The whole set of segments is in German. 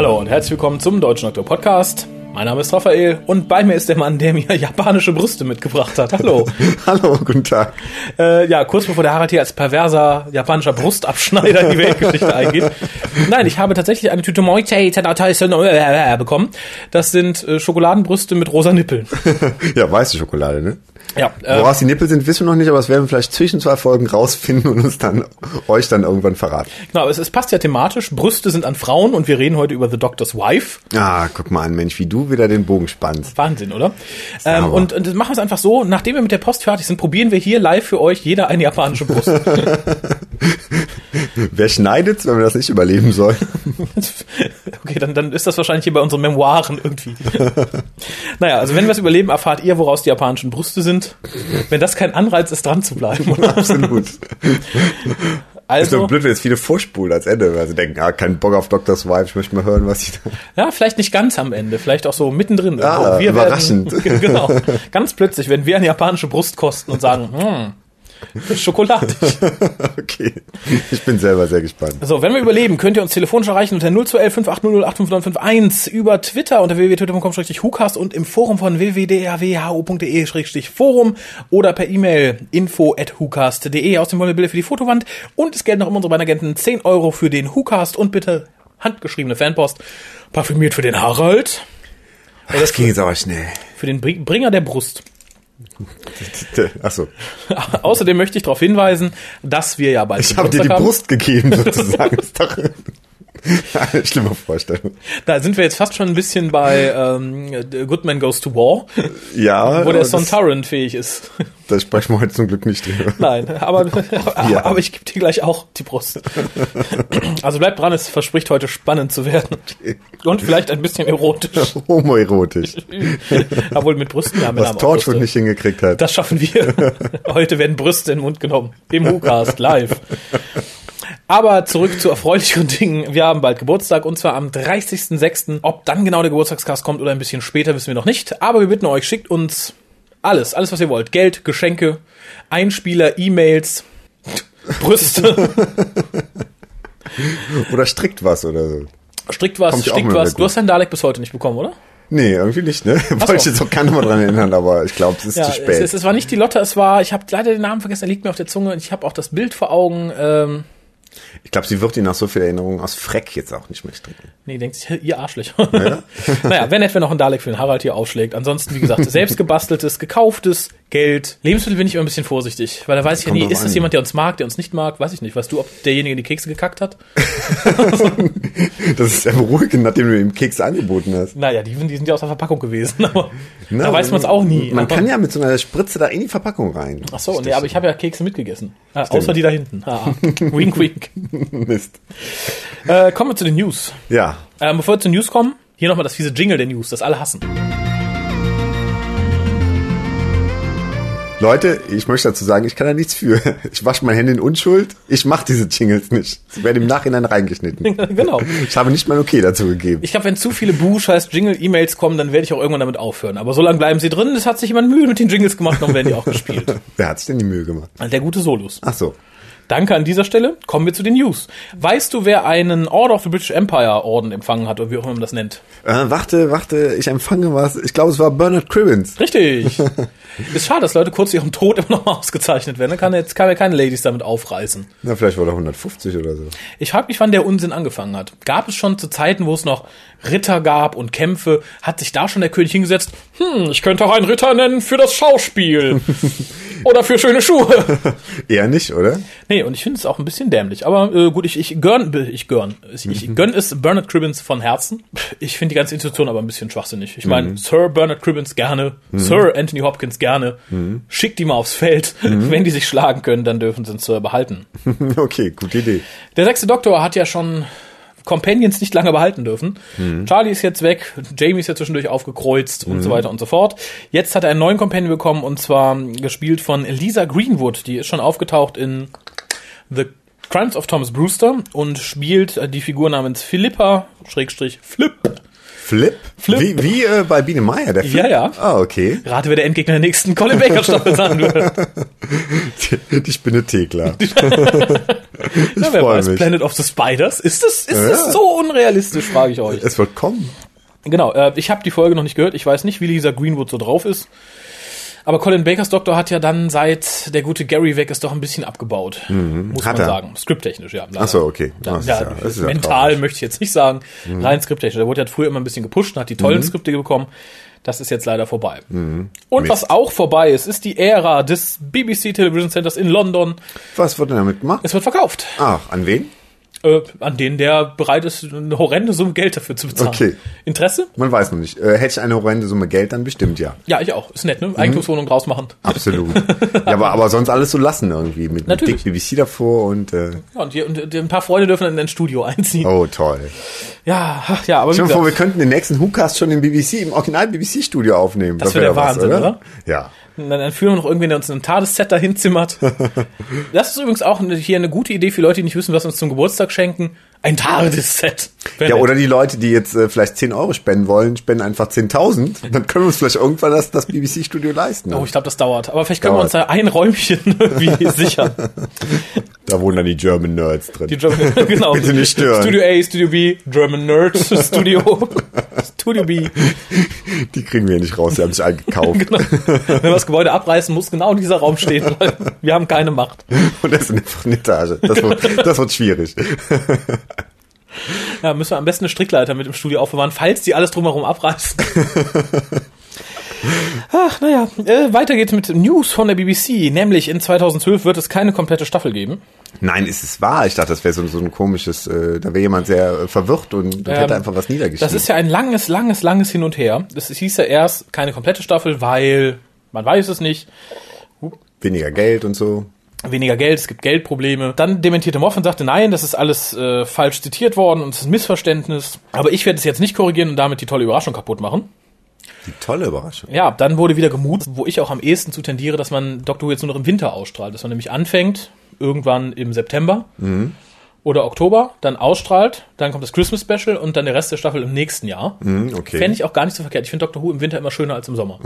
Hallo und herzlich willkommen zum Deutschen Doktor Podcast. Mein Name ist Raphael und bei mir ist der Mann, der mir japanische Brüste mitgebracht hat. Hallo. Hallo, guten Tag. Äh, ja, kurz bevor der Harald hier als perverser japanischer Brustabschneider in die Weltgeschichte eingeht. Nein, ich habe tatsächlich eine Tüte Moitei bekommen. Das sind äh, Schokoladenbrüste mit rosa Nippeln. ja, weiße Schokolade, ne? Ja, äh, Woraus die Nippel sind, wissen wir noch nicht, aber das werden wir vielleicht zwischen zwei Folgen rausfinden und uns dann euch dann irgendwann verraten. genau, es, es passt ja thematisch. Brüste sind an Frauen und wir reden heute über The Doctor's Wife. Ah, guck mal an, Mensch, wie du wieder den Bogen spannst. Wahnsinn, oder? Ähm, und, und das machen wir es einfach so, nachdem wir mit der Post fertig sind, probieren wir hier live für euch jeder eine japanische Brust. Wer schneidet's, wenn wir das nicht überleben sollen? okay, dann, dann ist das wahrscheinlich hier bei unseren Memoiren irgendwie. naja, also wenn wir es überleben, erfahrt ihr, woraus die japanischen Brüste sind. Wenn das kein Anreiz ist, dran zu bleiben. Oder? Absolut. Ist Also, doch blöd, wenn jetzt viele vorspulen als Ende, weil sie denken, ah, kein Bock auf Doctor's Wife, ich möchte mal hören, was ich da... ja, vielleicht nicht ganz am Ende, vielleicht auch so mittendrin. Ah, irgendwo. überraschend. Werden, genau. Ganz plötzlich, wenn wir eine japanische Brust kosten und sagen, hm, schokoladig. Okay, ich bin selber sehr gespannt. So, wenn wir überleben, könnt ihr uns telefonisch erreichen unter 0211 58085951, über Twitter unter www.twitter.com-hucast und im Forum von www.drwho.de-forum oder per E-Mail info.hucast.de. Außerdem wollen wir Bilder für die Fotowand und es gelten noch um unsere beiden Agenten 10 Euro für den Hucast und bitte handgeschriebene Fanpost, parfümiert für den Harald, Das ging jetzt aber schnell. für den Bring- Bringer der Brust. Achso, Außerdem möchte ich darauf hinweisen, dass wir ja bald ich habe dir die. Brust gegeben, sozusagen. Schlimme Vorstellung. Da sind wir jetzt fast schon ein bisschen bei ähm, The Good Man Goes to War. Ja, wo der aber das- Sontaran fähig ist. Da sprechen wir heute zum Glück nicht drüber. Nein, aber, Ja. aber ich gebe dir gleich auch die Brust. Also bleibt dran, es verspricht heute spannend zu werden. Und vielleicht ein bisschen erotisch. Homoerotisch. Obwohl mit Brüsten haben wir Was Torchwood nicht hingekriegt hat. Das schaffen wir. Heute werden Brüste in den Mund genommen. Im WhoCast live. Aber zurück zu erfreulicheren Dingen. Wir haben bald Geburtstag und zwar am 30.06. Ob dann genau der Geburtstagscast kommt oder ein bisschen später, wissen wir noch nicht. Aber wir bitten euch, schickt uns alles, alles was ihr wollt. Geld, Geschenke, Einspieler, E-Mails, Brüste, Oder strickt was oder so. strickt was, Kommt mal was. Du hast dein Dalek bis heute nicht bekommen, oder? Nee, irgendwie nicht, ne? Wollte ich jetzt auch keiner mal dran erinnern, aber ich glaube, es ist Ja, zu es, spät. es, es war nicht die Lotte, es war, ich habe leider den Namen vergessen, er liegt mir auf der Zunge. Ich habe auch das Bild vor Augen. Ähm, ich glaube, sie wird ihn nach so viel Erinnerungen aus Freck jetzt auch nicht mehr stricken. Nee, denkt sich, ihr Arschlöcher. naja, nett, wenn noch ein Dalek für den Harald hier aufschlägt. Ansonsten, wie gesagt, selbst gebasteltes, gekauftes Geld. Lebensmittel bin ich immer ein bisschen vorsichtig, weil da weiß ich ja nie, ist das an. jemand, der uns mag, der uns nicht mag? Weiß ich nicht. Weißt du, ob derjenige die Kekse gekackt hat? Das ist sehr beruhigend, nachdem du ihm Kekse angeboten hast. Naja, die, die sind ja aus der Verpackung gewesen, aber Na, da weiß man es auch nie. Man aber, kann ja mit so einer Spritze da in die Verpackung rein. Ach so, nee, aber ich habe ja Kekse mitgegessen. Ah, außer die da hinten. Ah, wink, wink. Mist. Äh, kommen wir zu den News. Ja. Ähm, bevor wir zu den News kommen, hier nochmal das fiese Jingle der News, das alle hassen. Leute, ich möchte dazu sagen, ich kann da nichts für. Ich wasche meine Hände in Unschuld. Ich mache diese Jingles nicht. Sie werden im Nachhinein reingeschnitten. genau. Ich habe nicht mein Okay dazu gegeben. Ich glaube, wenn zu viele Buh scheiß Jingle-E-Mails kommen, dann werde ich auch irgendwann damit aufhören. Aber so lange bleiben sie drin. Es hat sich jemand Mühe mit den Jingles gemacht, dann werden die auch gespielt. Wer hat sich denn die Mühe gemacht? Der gute Solus. Ach so. Danke an dieser Stelle. Kommen wir zu den News. Weißt du, wer einen Order of the British Empire Orden empfangen hat, oder wie auch immer man das nennt? Äh, warte, warte, ich empfange was. Ich glaube, es war Bernard Cribbins. Richtig. Ist schade, dass Leute kurz ihrem Tod immer noch mal ausgezeichnet werden. Da kann jetzt kann ja keine Ladies damit aufreißen. Na, vielleicht war er 150 oder so. Ich frage mich, wann der Unsinn angefangen hat. Gab es schon zu Zeiten, wo es noch Ritter gab und Kämpfe? Hat sich da schon der König hingesetzt? Hm, ich könnte auch einen Ritter nennen für das Schauspiel. Oder für schöne Schuhe. Eher nicht, oder? Nee, und ich finde es auch ein bisschen dämlich. Aber äh, gut, ich, ich gönn, ich gönn, ich, ich gönn es Bernard Cribbins von Herzen. Ich finde die ganze Institution aber ein bisschen schwachsinnig. Ich meine, Sir Bernard Cribbins gerne, Sir Anthony Hopkins gerne. Schickt die mal aufs Feld. Wenn die sich schlagen können, dann dürfen sie den Sir behalten. okay, gute Idee. Der sechste Doktor hat ja schon Companions nicht lange behalten dürfen. Charlie ist jetzt weg, Jamie ist ja zwischendurch aufgekreuzt und so weiter und so fort. Jetzt hat er einen neuen Companion bekommen und zwar gespielt von Lisa Greenwood. Die ist schon aufgetaucht in The Crimes of Thomas Brewster und spielt die Figur namens Philippa, Schrägstrich Flip. Flip? Flip. Wie, wie äh, bei Biene Meier, der Flip? Ja, ja. Ah, okay. Rate, wer der Endgegner der nächsten Colin Baker Staffel sein wird. Die, die Spinne Thekla. ich Na, wer weiß, mich. Planet of the Spiders. Ist das, ist Ja. das so unrealistisch, frage ich euch. Es wird kommen. Genau, äh, ich habe die Folge noch nicht gehört. Ich weiß nicht, wie Lisa Greenwood so drauf ist. Aber Colin Bakers Doktor hat ja dann, seit der gute Gary weg ist, doch ein bisschen abgebaut. Muss Mhm. Hat man er? sagen. Skripttechnisch, ja. Ach so, okay. Ja, ja, ja- mental. Mhm. möchte ich jetzt nicht sagen. Rein skripttechnisch. Der wurde ja früher immer ein bisschen gepusht und hat die tollen Skripte bekommen. Das ist jetzt leider vorbei. Und Mhm. Mist. was auch vorbei ist, ist die Ära des BBC Television Centers in London. Was wird denn damit gemacht? Es wird verkauft. Ach, an wen? Äh, an denen der bereit ist, eine horrende Summe Geld dafür zu bezahlen. Okay. Interesse? Man weiß noch nicht. Äh, hätte ich eine horrende Summe Geld, dann bestimmt ja. Ja, ich auch. Ist nett, ne? Mhm. Eigentumswohnung rausmachen. Absolut. ja, aber, aber sonst alles so lassen irgendwie. Mit, mit dick BBC davor und, äh, Ja, und, die, und ein paar Freunde dürfen dann in ein Studio einziehen. oh toll. Ja, ach, ja, aber Stell dir vor, wir könnten den nächsten WhoCast schon im BBC, im Original BBC-Studio aufnehmen. Das wär der Wahnsinn, oder? Ja. Dann, dann führen wir noch irgendwen, der uns ein Tadesset dahin zimmert. das ist übrigens auch hier eine gute Idee für Leute, die nicht wissen, was uns zum Geburtstag schenken. Ein Tadesset. Ja, oder die Leute, die jetzt äh, vielleicht 10 Euro spenden wollen, spenden einfach 10.000. Dann können wir uns vielleicht irgendwann das, das BBC-Studio leisten. Oh, ich glaube, das dauert. Aber vielleicht können wir uns Dauert. da ein Räumchen irgendwie sichern. da wohnen dann die German Nerds drin. Die German, genau. Bitte nicht stören. Studio A, Studio B, German Nerd Studio, Studio B. die kriegen wir nicht raus, die haben sich eingekauft. Genau. Wenn wir das Gebäude abreißen, muss genau dieser Raum stehen, weil wir haben keine Macht. Und das ist einfach eine Etage. Das wird, das wird schwierig. Ja, müssen wir am besten eine Strickleiter mit im Studio aufbewahren, falls die alles drumherum abreißen. Ach, naja, äh, weiter geht's mit News von der BBC. Nämlich in 2012 wird es keine komplette Staffel geben. Nein, ist es wahr? Ich dachte, das wäre so, so ein komisches, äh, da wäre jemand sehr äh, verwirrt und, und hätte einfach was niedergeschrieben. Das ist ja ein langes, langes, langes Hin und Her. Es hieß ja erst keine komplette Staffel, weil man weiß es nicht. Weniger Geld und so. Weniger Geld, es gibt Geldprobleme. Dann dementierte Moff und sagte, nein, das ist alles äh, falsch zitiert worden und es ist ein Missverständnis. Aber ich werde es jetzt nicht korrigieren und damit die tolle Überraschung kaputt machen. Die tolle Überraschung. Ja, dann wurde wieder gemut, wo ich auch am ehesten zu tendiere, dass man Doctor Who jetzt nur noch im Winter ausstrahlt. Dass man nämlich anfängt, irgendwann im September oder Oktober, dann ausstrahlt, dann kommt das Christmas Special und dann der Rest der Staffel im nächsten Jahr. Hm, okay. Fände ich auch gar nicht so verkehrt. Ich finde Doctor Who im Winter immer schöner als im Sommer.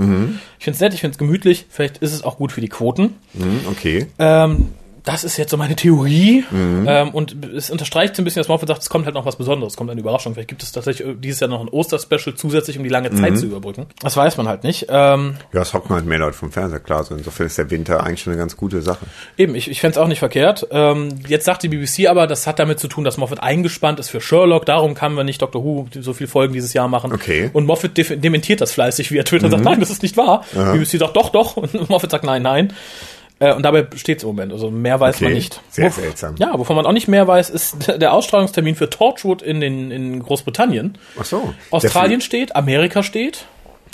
Ich finde es nett, ich finde es gemütlich. Vielleicht ist es auch gut für die Quoten. Hm, okay. Ähm, das ist jetzt so meine Theorie. Mhm. Ähm, und es unterstreicht so ein bisschen, dass Moffat sagt, es kommt halt noch was Besonderes, es kommt eine Überraschung. Vielleicht gibt es tatsächlich dieses Jahr noch ein Osterspecial zusätzlich, um die lange Mhm. Zeit zu überbrücken. Das weiß man halt nicht. Ähm, Ja, es hocken halt mehr Leute vom Fernseher, klar. So insofern ist der Winter eigentlich schon eine ganz gute Sache. Eben, ich, ich fände es auch nicht verkehrt. Ähm, jetzt sagt die BBC aber, das hat damit zu tun, dass Moffat eingespannt ist für Sherlock. Darum kann man nicht Doctor Who so viele Folgen dieses Jahr machen. Okay. Und Moffat dementiert das fleißig via Twitter und sagt, nein, das ist nicht wahr. Die BBC sagt, doch, doch. Und Moffat sagt, nein, nein. Äh, und dabei steht es im Moment. Also mehr weiß Okay. man nicht. Sehr Wof- seltsam. Ja, wovon man auch nicht mehr weiß, ist der Ausstrahlungstermin für Torchwood in, den, in Großbritannien. Ach so. Australien steht, Amerika steht.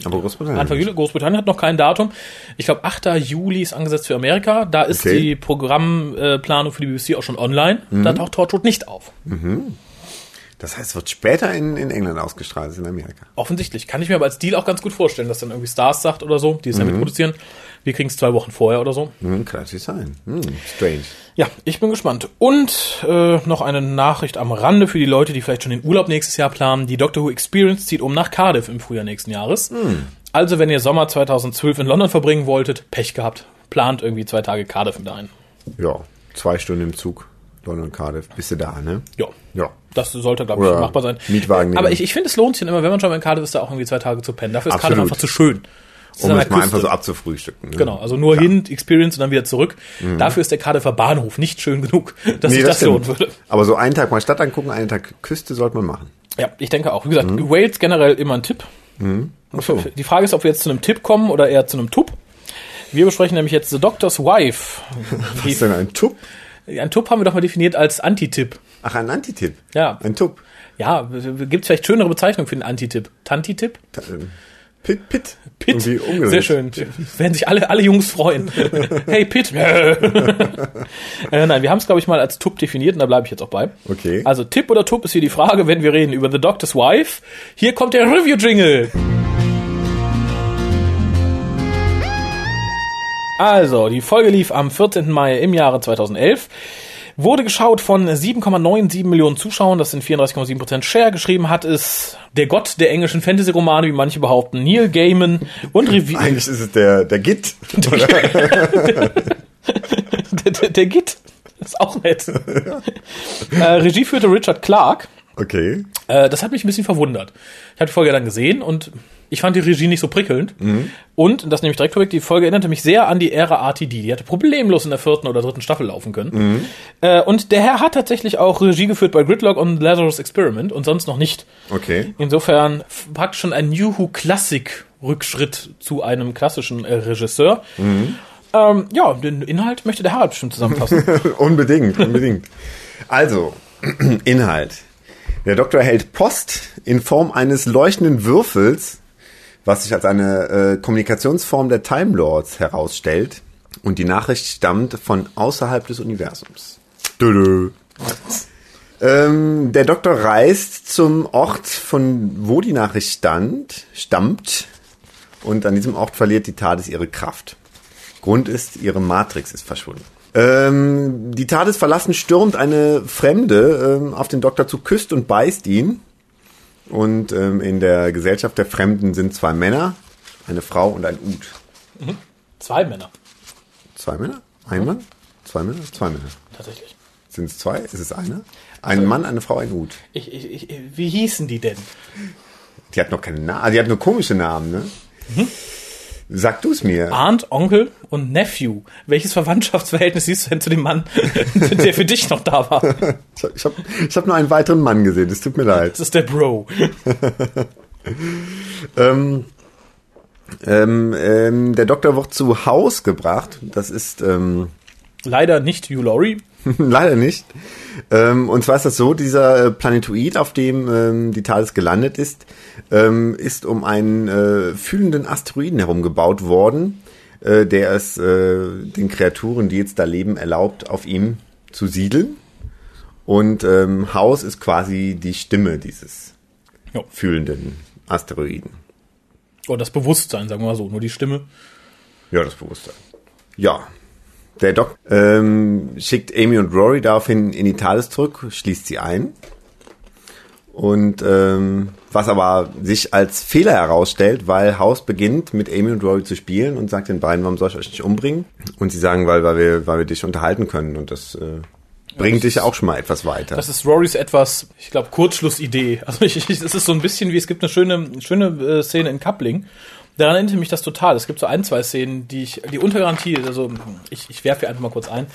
Aber Großbritannien. Anfang Juli. Großbritannien hat noch kein Datum. Ich glaube, 8. Juli ist angesetzt für Amerika. Da ist Okay. die Programmplanung für die BBC auch schon online. Mhm. Da taucht Torchwood nicht auf. Das heißt, es wird später in, in England ausgestrahlt als in Amerika. Offensichtlich. Kann ich mir aber als Deal auch ganz gut vorstellen, dass dann irgendwie Stars sagt oder so, die es ja Mhm. mitproduzieren. Wir kriegen es zwei Wochen vorher oder so. Hm, kann natürlich sein. Hm, strange. Ja, ich bin gespannt. Und äh, noch eine Nachricht am Rande für die Leute, die vielleicht schon den Urlaub nächstes Jahr planen. Die Doctor Who Experience zieht um nach Cardiff im Frühjahr nächsten Jahres. Hm. Also, wenn ihr Sommer 2012 in London verbringen wolltet, Pech gehabt. Plant irgendwie zwei Tage Cardiff mit ein. Ja, zwei Stunden im Zug. London, Cardiff. Bist du da, ne? Ja. Ja. Das sollte, glaube ich, machbar sein. Mietwagen Aber nehmen. ich, ich finde, es lohnt sich immer, wenn man schon mal in Cardiff ist, da auch irgendwie zwei Tage zu pennen. Dafür ist Absolut. Cardiff einfach zu schön. Ist Um es der mal Küste. einfach so abzufrühstücken. Ne? Genau, also nur hin, Experience und dann wieder zurück. Dafür ist der Cardiffer Bahnhof nicht schön genug, dass sich das, stimmt. lohnen würde. Aber so einen Tag mal Stadt angucken, einen Tag Küste sollte man machen. Ja, ich denke auch. Wie gesagt, Wales generell immer ein Tipp. Ach so. Die Frage ist, ob wir jetzt zu einem Tipp kommen oder eher zu einem Tup. Wir besprechen nämlich jetzt The Doctor's Wife. Was ist denn ein Tup? Ein Tup haben wir doch mal definiert als Antitipp. Ach, ein Antitipp. Ja. Ein Tup. Ja, gibt es vielleicht schönere Bezeichnungen für den Antitipp? Tantitipp? Ta- ähm, Pit, Pit. Umgedreht. Sehr schön. Werden sich alle, alle Jungs freuen. hey, Pitt. äh, nein, wir haben es, glaube ich, mal als Tup definiert und da bleibe ich jetzt auch bei. Okay. Also Tipp oder Tup ist hier die Frage, wenn wir reden über The Doctor's Wife. Hier kommt der Review-Jingle. Also, die Folge lief am 14. Mai im Jahre 2011. Wurde geschaut von 7,97 Millionen Zuschauern, das sind 34,7% Share. Geschrieben hat es der Gott der englischen Fantasy-Romane, wie manche behaupten, Neil Gaiman und Revi Eigentlich ist es der, der Git. der, der, der Git. Ist auch nett. äh, Regie führte Richard Clark. Okay. Äh, das hat mich ein bisschen verwundert. Ich habe die Folge dann gesehen und ich fand die Regie nicht so prickelnd. Und, und das nehme ich direkt vorweg, die Folge erinnerte mich sehr an die Ära RTD. Die hatte problemlos in der vierten oder dritten Staffel laufen können. Äh, und der Herr hat tatsächlich auch Regie geführt bei Gridlock und Lazarus Experiment und sonst noch nicht. Okay. Insofern praktisch schon ein New Who Klassik Rückschritt zu einem klassischen äh, Regisseur. Ähm, ja, den Inhalt möchte der Harald bestimmt zusammenfassen. unbedingt, unbedingt. Also, Inhalt. Der Doktor hält Post in Form eines leuchtenden Würfels, was sich als eine äh, Kommunikationsform der Time Lords herausstellt. Und die Nachricht stammt von außerhalb des Universums. Dödö. Ähm, der Doktor reist zum Ort, von wo die Nachricht stand, stammt. Und an diesem Ort verliert die TARDIS ihre Kraft. Grund ist, ihre Matrix ist verschwunden. Ähm, die TARDIS verlassen stürmt eine Fremde ähm, auf den Doktor zu, küsst und beißt ihn. Und ähm, in der Gesellschaft der Fremden sind zwei Männer, eine Frau und ein Ut. Zwei Männer, Zwei Männer? Ein Mann? Zwei Männer? Zwei Männer. tatsächlich. Sind es zwei? Ist es einer? Ein Mann, eine Frau, ein Ut. Ich, ich, ich, wie hießen die denn? Die hat noch keine Namen. Also die hat nur komische Namen, ne? Sag du es mir. Aunt, Onkel und Nephew. Welches Verwandtschaftsverhältnis siehst du denn zu dem Mann, der für dich noch da war? Ich habe ich hab nur einen weiteren Mann gesehen, es tut mir leid. Das ist der Bro. Ähm, ähm, ähm, der Doktor wird zu Haus gebracht. Das ist ähm, Leider nicht Hugh Laurie. leider nicht. Ähm, und zwar ist das so, dieser äh, Planetoid, auf dem ähm, die TARDIS gelandet ist, ähm, ist um einen äh, fühlenden Asteroiden herum gebaut worden, äh, der es äh, den Kreaturen, die jetzt da leben, erlaubt, auf ihm zu siedeln. Und ähm, Haus ist quasi die Stimme dieses Jo. fühlenden Asteroiden. Oder das Bewusstsein, sagen wir mal so. Nur die Stimme. Ja, das Bewusstsein. Ja. Der Doc ähm, schickt Amy und Rory daraufhin in die TARDIS zurück, schließt sie ein. Und ähm, was aber sich als Fehler herausstellt, weil House beginnt mit Amy und Rory zu spielen und sagt den beiden, warum soll ich euch nicht umbringen? Und sie sagen, weil, weil, wir, weil wir dich unterhalten können und das äh, bringt das dich ist- auch schon mal etwas weiter. Das ist Rorys etwas, ich glaube, Kurzschlussidee. Also ich, ich, es ist so ein bisschen wie, es gibt eine schöne, schöne äh, Szene in Coupling. Daran erinnert mich das total. Es gibt so ein, zwei Szenen, die ich, die unter Garantie, also ich, ich werfe hier einfach mal kurz ein.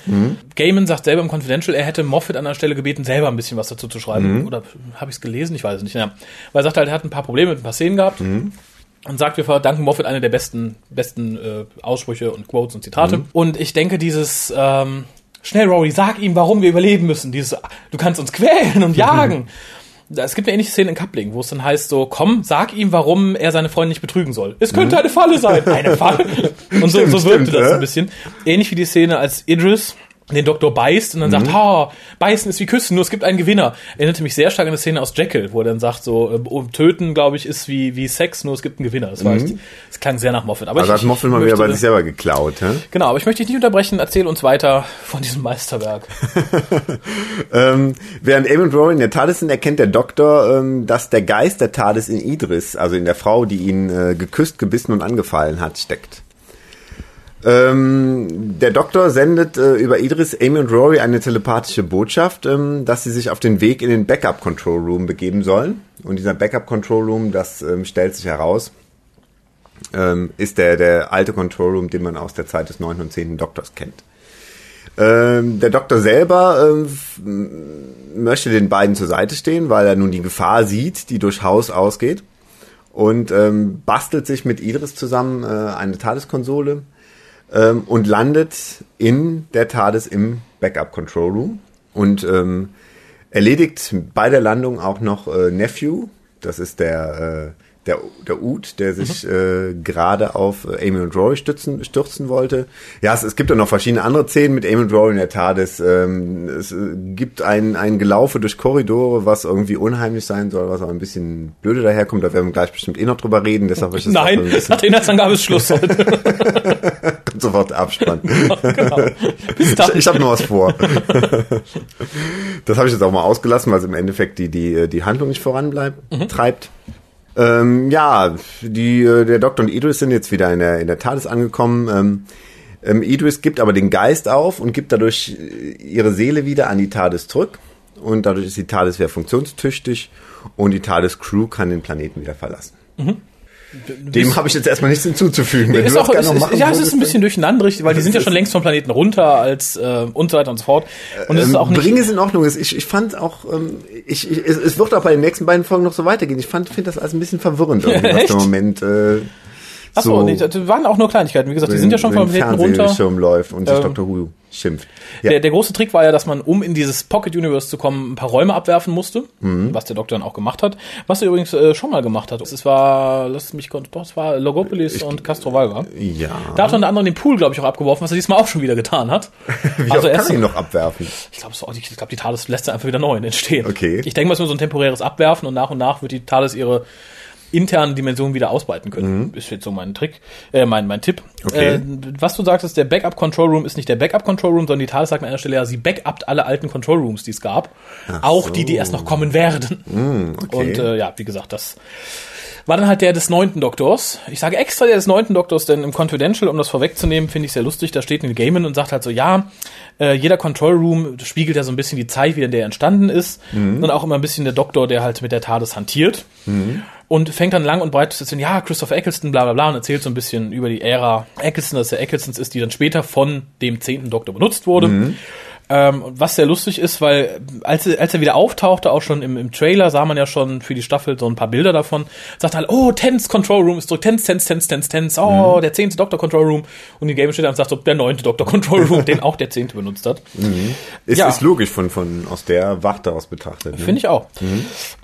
Gaiman sagt selber im Confidential, er hätte Moffat an der Stelle gebeten, selber ein bisschen was dazu zu schreiben. Oder habe ich es gelesen? Ich weiß es nicht. Ja. Weil er sagt halt, er hat ein paar Probleme mit ein paar Szenen gehabt. Und sagt, wir verdanken Moffat eine der besten, besten äh, Aussprüche und Quotes und Zitate. Und ich denke, dieses ähm, Schnell, Rory, sag ihm, warum wir überleben müssen. Dieses, du kannst uns quälen und jagen. Es gibt eine ähnliche Szene in Coupling, wo es dann heißt so, komm, sag ihm, warum er seine Freundin nicht betrügen soll. Es könnte eine Falle sein. Eine Falle? Und so, Stimmt, so wirkte stimmt, das ja. ein bisschen. Ähnlich wie die Szene, als Idris den Doktor beißt und dann sagt, ha, beißen ist wie küssen, nur es gibt einen Gewinner. Erinnerte mich sehr stark an eine Szene aus Jekyll, wo er dann sagt, so, äh, um töten, glaube ich, ist wie, wie Sex, nur es gibt einen Gewinner. Das, war echt, das klang sehr nach Moffat. Aber also ich, hat Moffat mal wieder bei sich selber geklaut. Hä? Genau, aber ich möchte dich nicht unterbrechen. Erzähl uns weiter von diesem Meisterwerk. Ähm, während und Rory in der TARDIS sind, erkennt der Doktor, ähm, dass der Geist der TARDIS in Idris, also in der Frau, die ihn äh, geküsst, gebissen und angefallen hat, steckt. Ähm, der Doktor sendet äh, über Idris, Amy und Rory eine telepathische Botschaft, ähm, dass sie sich auf den Weg in den Backup Control Room begeben sollen. Und dieser Backup Control Room, das ähm, stellt sich heraus, ähm, ist der, der alte Control Room, den man aus der Zeit des 9. und 10. Doktors kennt. Ähm, der Doktor selber ähm, möchte den beiden zur Seite stehen, weil er nun die Gefahr sieht, die durch Haus ausgeht. Und bastelt sich mit Idris zusammen äh, eine TARDIS-Konsole ähm, und landet in der TARDIS im Backup Control Room und ähm, erledigt bei der Landung auch noch äh, Nephew, das ist der, äh, der, der Ut, der sich äh, gerade auf äh, Amy und Rory stützen, stürzen wollte. Ja, es, es gibt auch noch verschiedene andere Szenen mit Amy und Rory in der TARDIS. Ähm, es äh, gibt ein, ein Gelaufe durch Korridore, was irgendwie unheimlich sein soll, was auch ein bisschen blöde daherkommt. Da werden wir gleich bestimmt eh noch drüber reden. Deshalb auch so Nein, der Inhaltsangabe ist Schluss heute. sofort Abspann. genau. Bis Ich, habe noch was vor. das habe ich jetzt auch mal ausgelassen, weil es im Endeffekt die, die, die Handlung nicht voranbleibt, treibt. Ähm, ja, die, äh, der Doktor und Idris sind jetzt wieder in der, in der TARDIS angekommen. Ähm, ähm, Idris gibt aber den Geist auf und gibt dadurch äh, ihre Seele wieder an die TARDIS zurück. Und dadurch ist die TARDIS wieder funktionstüchtig und die TARDIS-Crew kann den Planeten wieder verlassen. Dem habe ich jetzt erstmal nichts hinzuzufügen. Wenn ist du auch, ist, noch machen ja, es ist ein bisschen durcheinander, weil die sind ja schon längst vom Planeten runter als äh, und so weiter und so fort. Und es ist Ähm, auch nicht. Bring es in Ordnung. Ich, ich fand auch, ähm, ich, ich, es, es wird auch bei den nächsten beiden Folgen noch so weitergehen. Ich fand, finde das alles ein bisschen verwirrend, irgendwie, was im Moment äh, Achso, nee, das waren auch nur Kleinigkeiten. Wie gesagt, die sind ja schon vom Planeten runter. Fernsehschirm läuft und sich Ähm, Dr. Who schimpft. Ja. Der, der große Trick war ja, dass man, um in dieses Pocket Universe zu kommen, ein paar Räume abwerfen musste, Mhm. was der Doktor dann auch gemacht hat. Was er übrigens äh, schon mal gemacht hat. Es war, lass mich kurz, doch, es war Logopolis und Castrovalva. ja. Da hat er unter anderem den Pool, glaube ich, auch abgeworfen, was er diesmal auch schon wieder getan hat. Wie also oft kann ihn noch abwerfen? ich glaube, so, ich glaube, die TARDIS lässt er einfach wieder neu entstehen. Okay. Ich denke mal, es ist nur so ein temporäres Abwerfen und nach und nach wird die TARDIS ihre internen Dimensionen wieder ausbreiten können. Ist jetzt so mein Trick, äh, mein, mein Tipp. Mhm. Okay. Äh, was du sagtest, der Backup Control Room ist nicht der Backup Control Room, sondern die TARDIS sagt an einer Stelle ja, sie backupt alle alten Control Rooms, die es gab. auch die, die erst noch kommen werden. okay. Und äh, ja, wie gesagt, das war dann halt der des neunten Doktors. Ich sage extra der des neunten Doktors, denn im Confidential, um das vorwegzunehmen, finde ich sehr lustig, da steht Neil Gaiman und sagt halt so, ja, äh, jeder Control Room spiegelt ja so ein bisschen die Zeit, wie in der er entstanden ist. Und auch immer ein bisschen der Doktor, der halt mit der TARDIS hantiert. Und fängt dann lang und breit zu erzählen, ja, Christopher Eccleston, bla bla bla, und erzählt so ein bisschen über die Ära Eccleston, dass der Ecclestons ist, die dann später von dem zehnten Doktor benutzt wurde. Ähm, was sehr lustig ist, weil als, er- als er wieder auftauchte, auch schon im, im Trailer, sah man ja schon für die Staffel so ein paar Bilder davon, sagt halt, oh, Tense Control Room ist zurück, Tense, Tense, Tense, Tense, Tense, oh, der zehnte Doktor Control Room. Und die Game steht und sagt so, der neunte Doktor Control Room, den auch der zehnte benutzt hat. Ist, ja. ist logisch von, von aus der Warte aus betrachtet. Ne? Finde ich auch.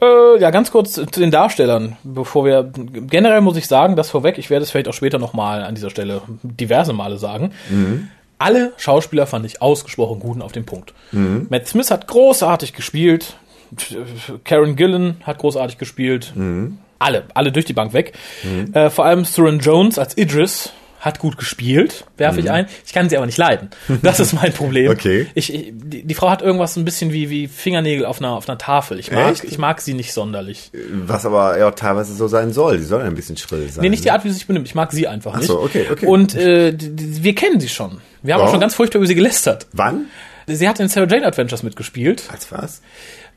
Äh, ja, ganz kurz zu den Darstellern, bevor wir generell muss ich sagen, das vorweg, ich werde es vielleicht auch später nochmal an dieser Stelle diverse Male sagen. Alle Schauspieler fand ich ausgesprochen gut und auf den Punkt. Matt Smith hat großartig gespielt. Karen Gillan hat großartig gespielt. Alle, alle durch die Bank weg. Äh, vor allem Suran Jones als Idris hat gut gespielt, werfe ich ein. Ich kann sie aber nicht leiden. Das ist mein Problem. Okay. Ich, ich, die, die Frau hat irgendwas ein bisschen wie, wie Fingernägel auf einer, auf einer Tafel. Ich mag, Echt? ich mag sie nicht sonderlich. Was aber ja teilweise so sein soll. Die soll ein bisschen schrill sein. Nee, nicht die Art, wie sie sich benimmt. Ich mag sie einfach nicht. so, okay, okay. Und äh, wir kennen sie schon. Wir haben Ja. auch schon ganz furchtbar über sie gelästert. Wann? Sie hat in Sarah Jane Adventures mitgespielt. Als was?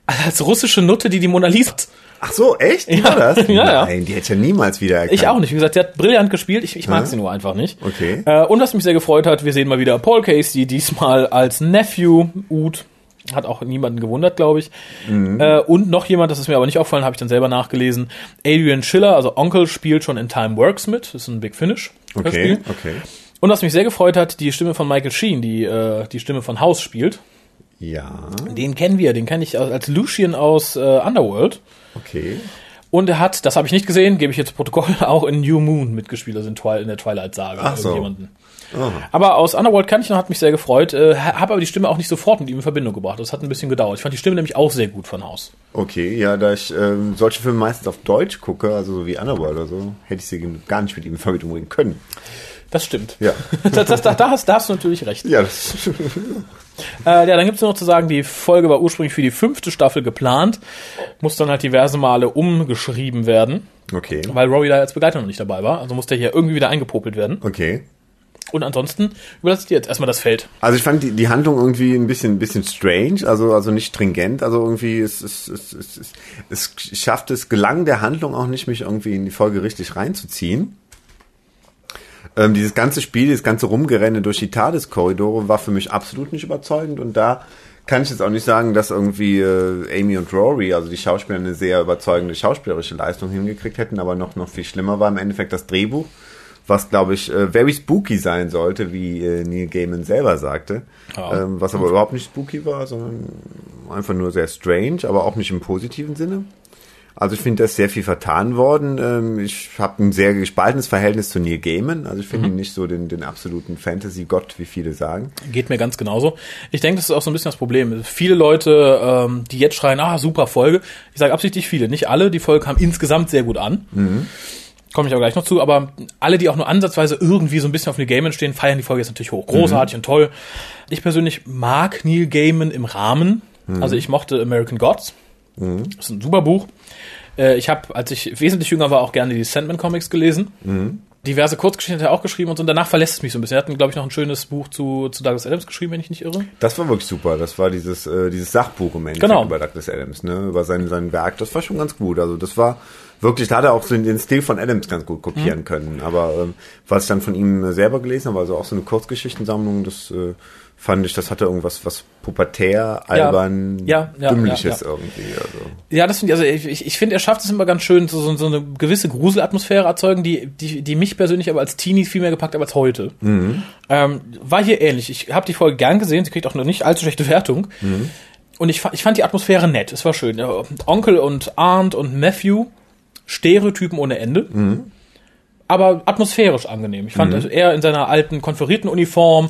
Als russische Nutte, die die Mona Lisa hat. Ach so, echt? Wie Ja. war das? Ja, ja. Nein, die hätte ich ja niemals wieder erkannt. Ich auch nicht. Wie gesagt, sie hat brillant gespielt. Ich, ich mag sie nur einfach nicht. Okay. Äh, und was mich sehr gefreut hat, wir sehen mal wieder Paul Casey, diesmal als Nephew, Ud. Hat auch niemanden gewundert, glaube ich. Mhm. Äh, und noch jemand, das ist mir aber nicht aufgefallen, habe ich dann selber nachgelesen. Adrian Schiller, also Onkel, spielt schon in Time Works mit. Das ist ein Big Finish. Okay, Hörspiel. okay. Und was mich sehr gefreut hat, die Stimme von Michael Sheen, die äh, die Stimme von House spielt. Ja, Den kennen wir, den kenne ich als Lucian aus äh, Underworld. okay. Und er hat, das habe ich nicht gesehen, gebe ich jetzt Protokoll, auch in New Moon mitgespielt, also in, Twi in der Twilight-Saga. Ach so. irgendjemanden. Aber aus Underworld kann ich noch, hat mich sehr gefreut, äh, habe aber die Stimme auch nicht sofort mit ihm in Verbindung gebracht. Das hat ein bisschen gedauert. Ich fand die Stimme nämlich auch sehr gut von Haus. Okay, ja, da ich ähm, solche Filme meistens auf Deutsch gucke, also so wie Underworld oder so, hätte ich sie gar nicht mit ihm in Verbindung bringen können. Das stimmt. Ja. Das, das, da, hast, da hast du natürlich recht. Ja, das, Äh, ja, dann gibt's nur noch zu sagen, die Folge war ursprünglich für die fünfte Staffel geplant, muss dann halt diverse Male umgeschrieben werden, okay. weil Rory da als Begleiter noch nicht dabei war. Also musste er hier irgendwie wieder eingepopelt werden. Okay. Und ansonsten überlasse ich dir jetzt erstmal das Feld. Also ich fand die, die Handlung irgendwie ein bisschen, ein bisschen strange, also, also nicht stringent, also irgendwie es, es, es, es, es, es schafft es, gelang der Handlung auch nicht, mich irgendwie in die Folge richtig reinzuziehen. Ähm, dieses ganze Spiel, dieses ganze Rumgerenne durch die TARDIS-Korridore war für mich absolut nicht überzeugend und da kann ich jetzt auch nicht sagen, dass irgendwie äh, Amy und Rory, also die Schauspieler, eine sehr überzeugende schauspielerische Leistung hingekriegt hätten, aber noch, noch viel schlimmer war im Endeffekt das Drehbuch, was glaube ich äh, very spooky sein sollte, wie äh, Neil Gaiman selber sagte, Ja. ähm, was aber überhaupt nicht spooky war, sondern einfach nur sehr strange, aber auch nicht im positiven Sinne. Also ich finde, da ist sehr viel vertan worden. Ähm, ich habe ein sehr gespaltenes Verhältnis zu Neil Gaiman. Also ich finde ihn nicht so den, den absoluten Fantasy-Gott, wie viele sagen. Geht mir ganz genauso. Ich denke, das ist auch so ein bisschen das Problem. Viele Leute, ähm, die jetzt schreien, ah, super Folge. Ich sage absichtlich viele, nicht alle. Die Folge kam insgesamt sehr gut an. komme ich aber gleich noch zu, aber alle, die auch nur ansatzweise irgendwie so ein bisschen auf Neil Gaiman stehen, feiern die Folge jetzt natürlich hoch. Großartig und toll. Ich persönlich mag Neil Gaiman im Rahmen. Also ich mochte American Gods. Das ist ein super Buch. Äh, Ich habe, als ich wesentlich jünger war, auch gerne die Sandman Comics gelesen. Diverse Kurzgeschichten hat er auch geschrieben und so. Und danach verlässt es mich so ein bisschen. Er hat, glaube ich, noch ein schönes Buch zu, zu Douglas Adams geschrieben, wenn ich nicht irre. Das war wirklich super. Das war dieses, äh, dieses Sachbuch im Endeffekt Genau. über Douglas Adams, ne? Über sein, sein Werk. Das war schon ganz gut. Also das war wirklich, da hat er auch so den, Stil von Adams ganz gut kopieren Mhm. können. Aber ähm, was ich dann von ihm selber gelesen habe, also auch so eine Kurzgeschichtensammlung, das äh, fand ich, das hatte irgendwas was pubertär, albern, Ja, ja, dümmliches ja, ja. irgendwie. Also. Ja, das finde ich, also ich, ich, ich finde, er schafft es immer ganz schön, so, so, so eine gewisse Gruselatmosphäre erzeugen, die, die, die mich persönlich aber als Teenie viel mehr gepackt hat als heute. Ähm, war hier ähnlich. Ich habe die Folge gern gesehen, sie kriegt auch eine nicht allzu schlechte Wertung. Und ich, ich fand die Atmosphäre nett, es war schön. Ja, Onkel und Aunt und Nephew, Stereotypen ohne Ende. Aber atmosphärisch angenehm. Ich fand also er in seiner alten Konferitenuniform,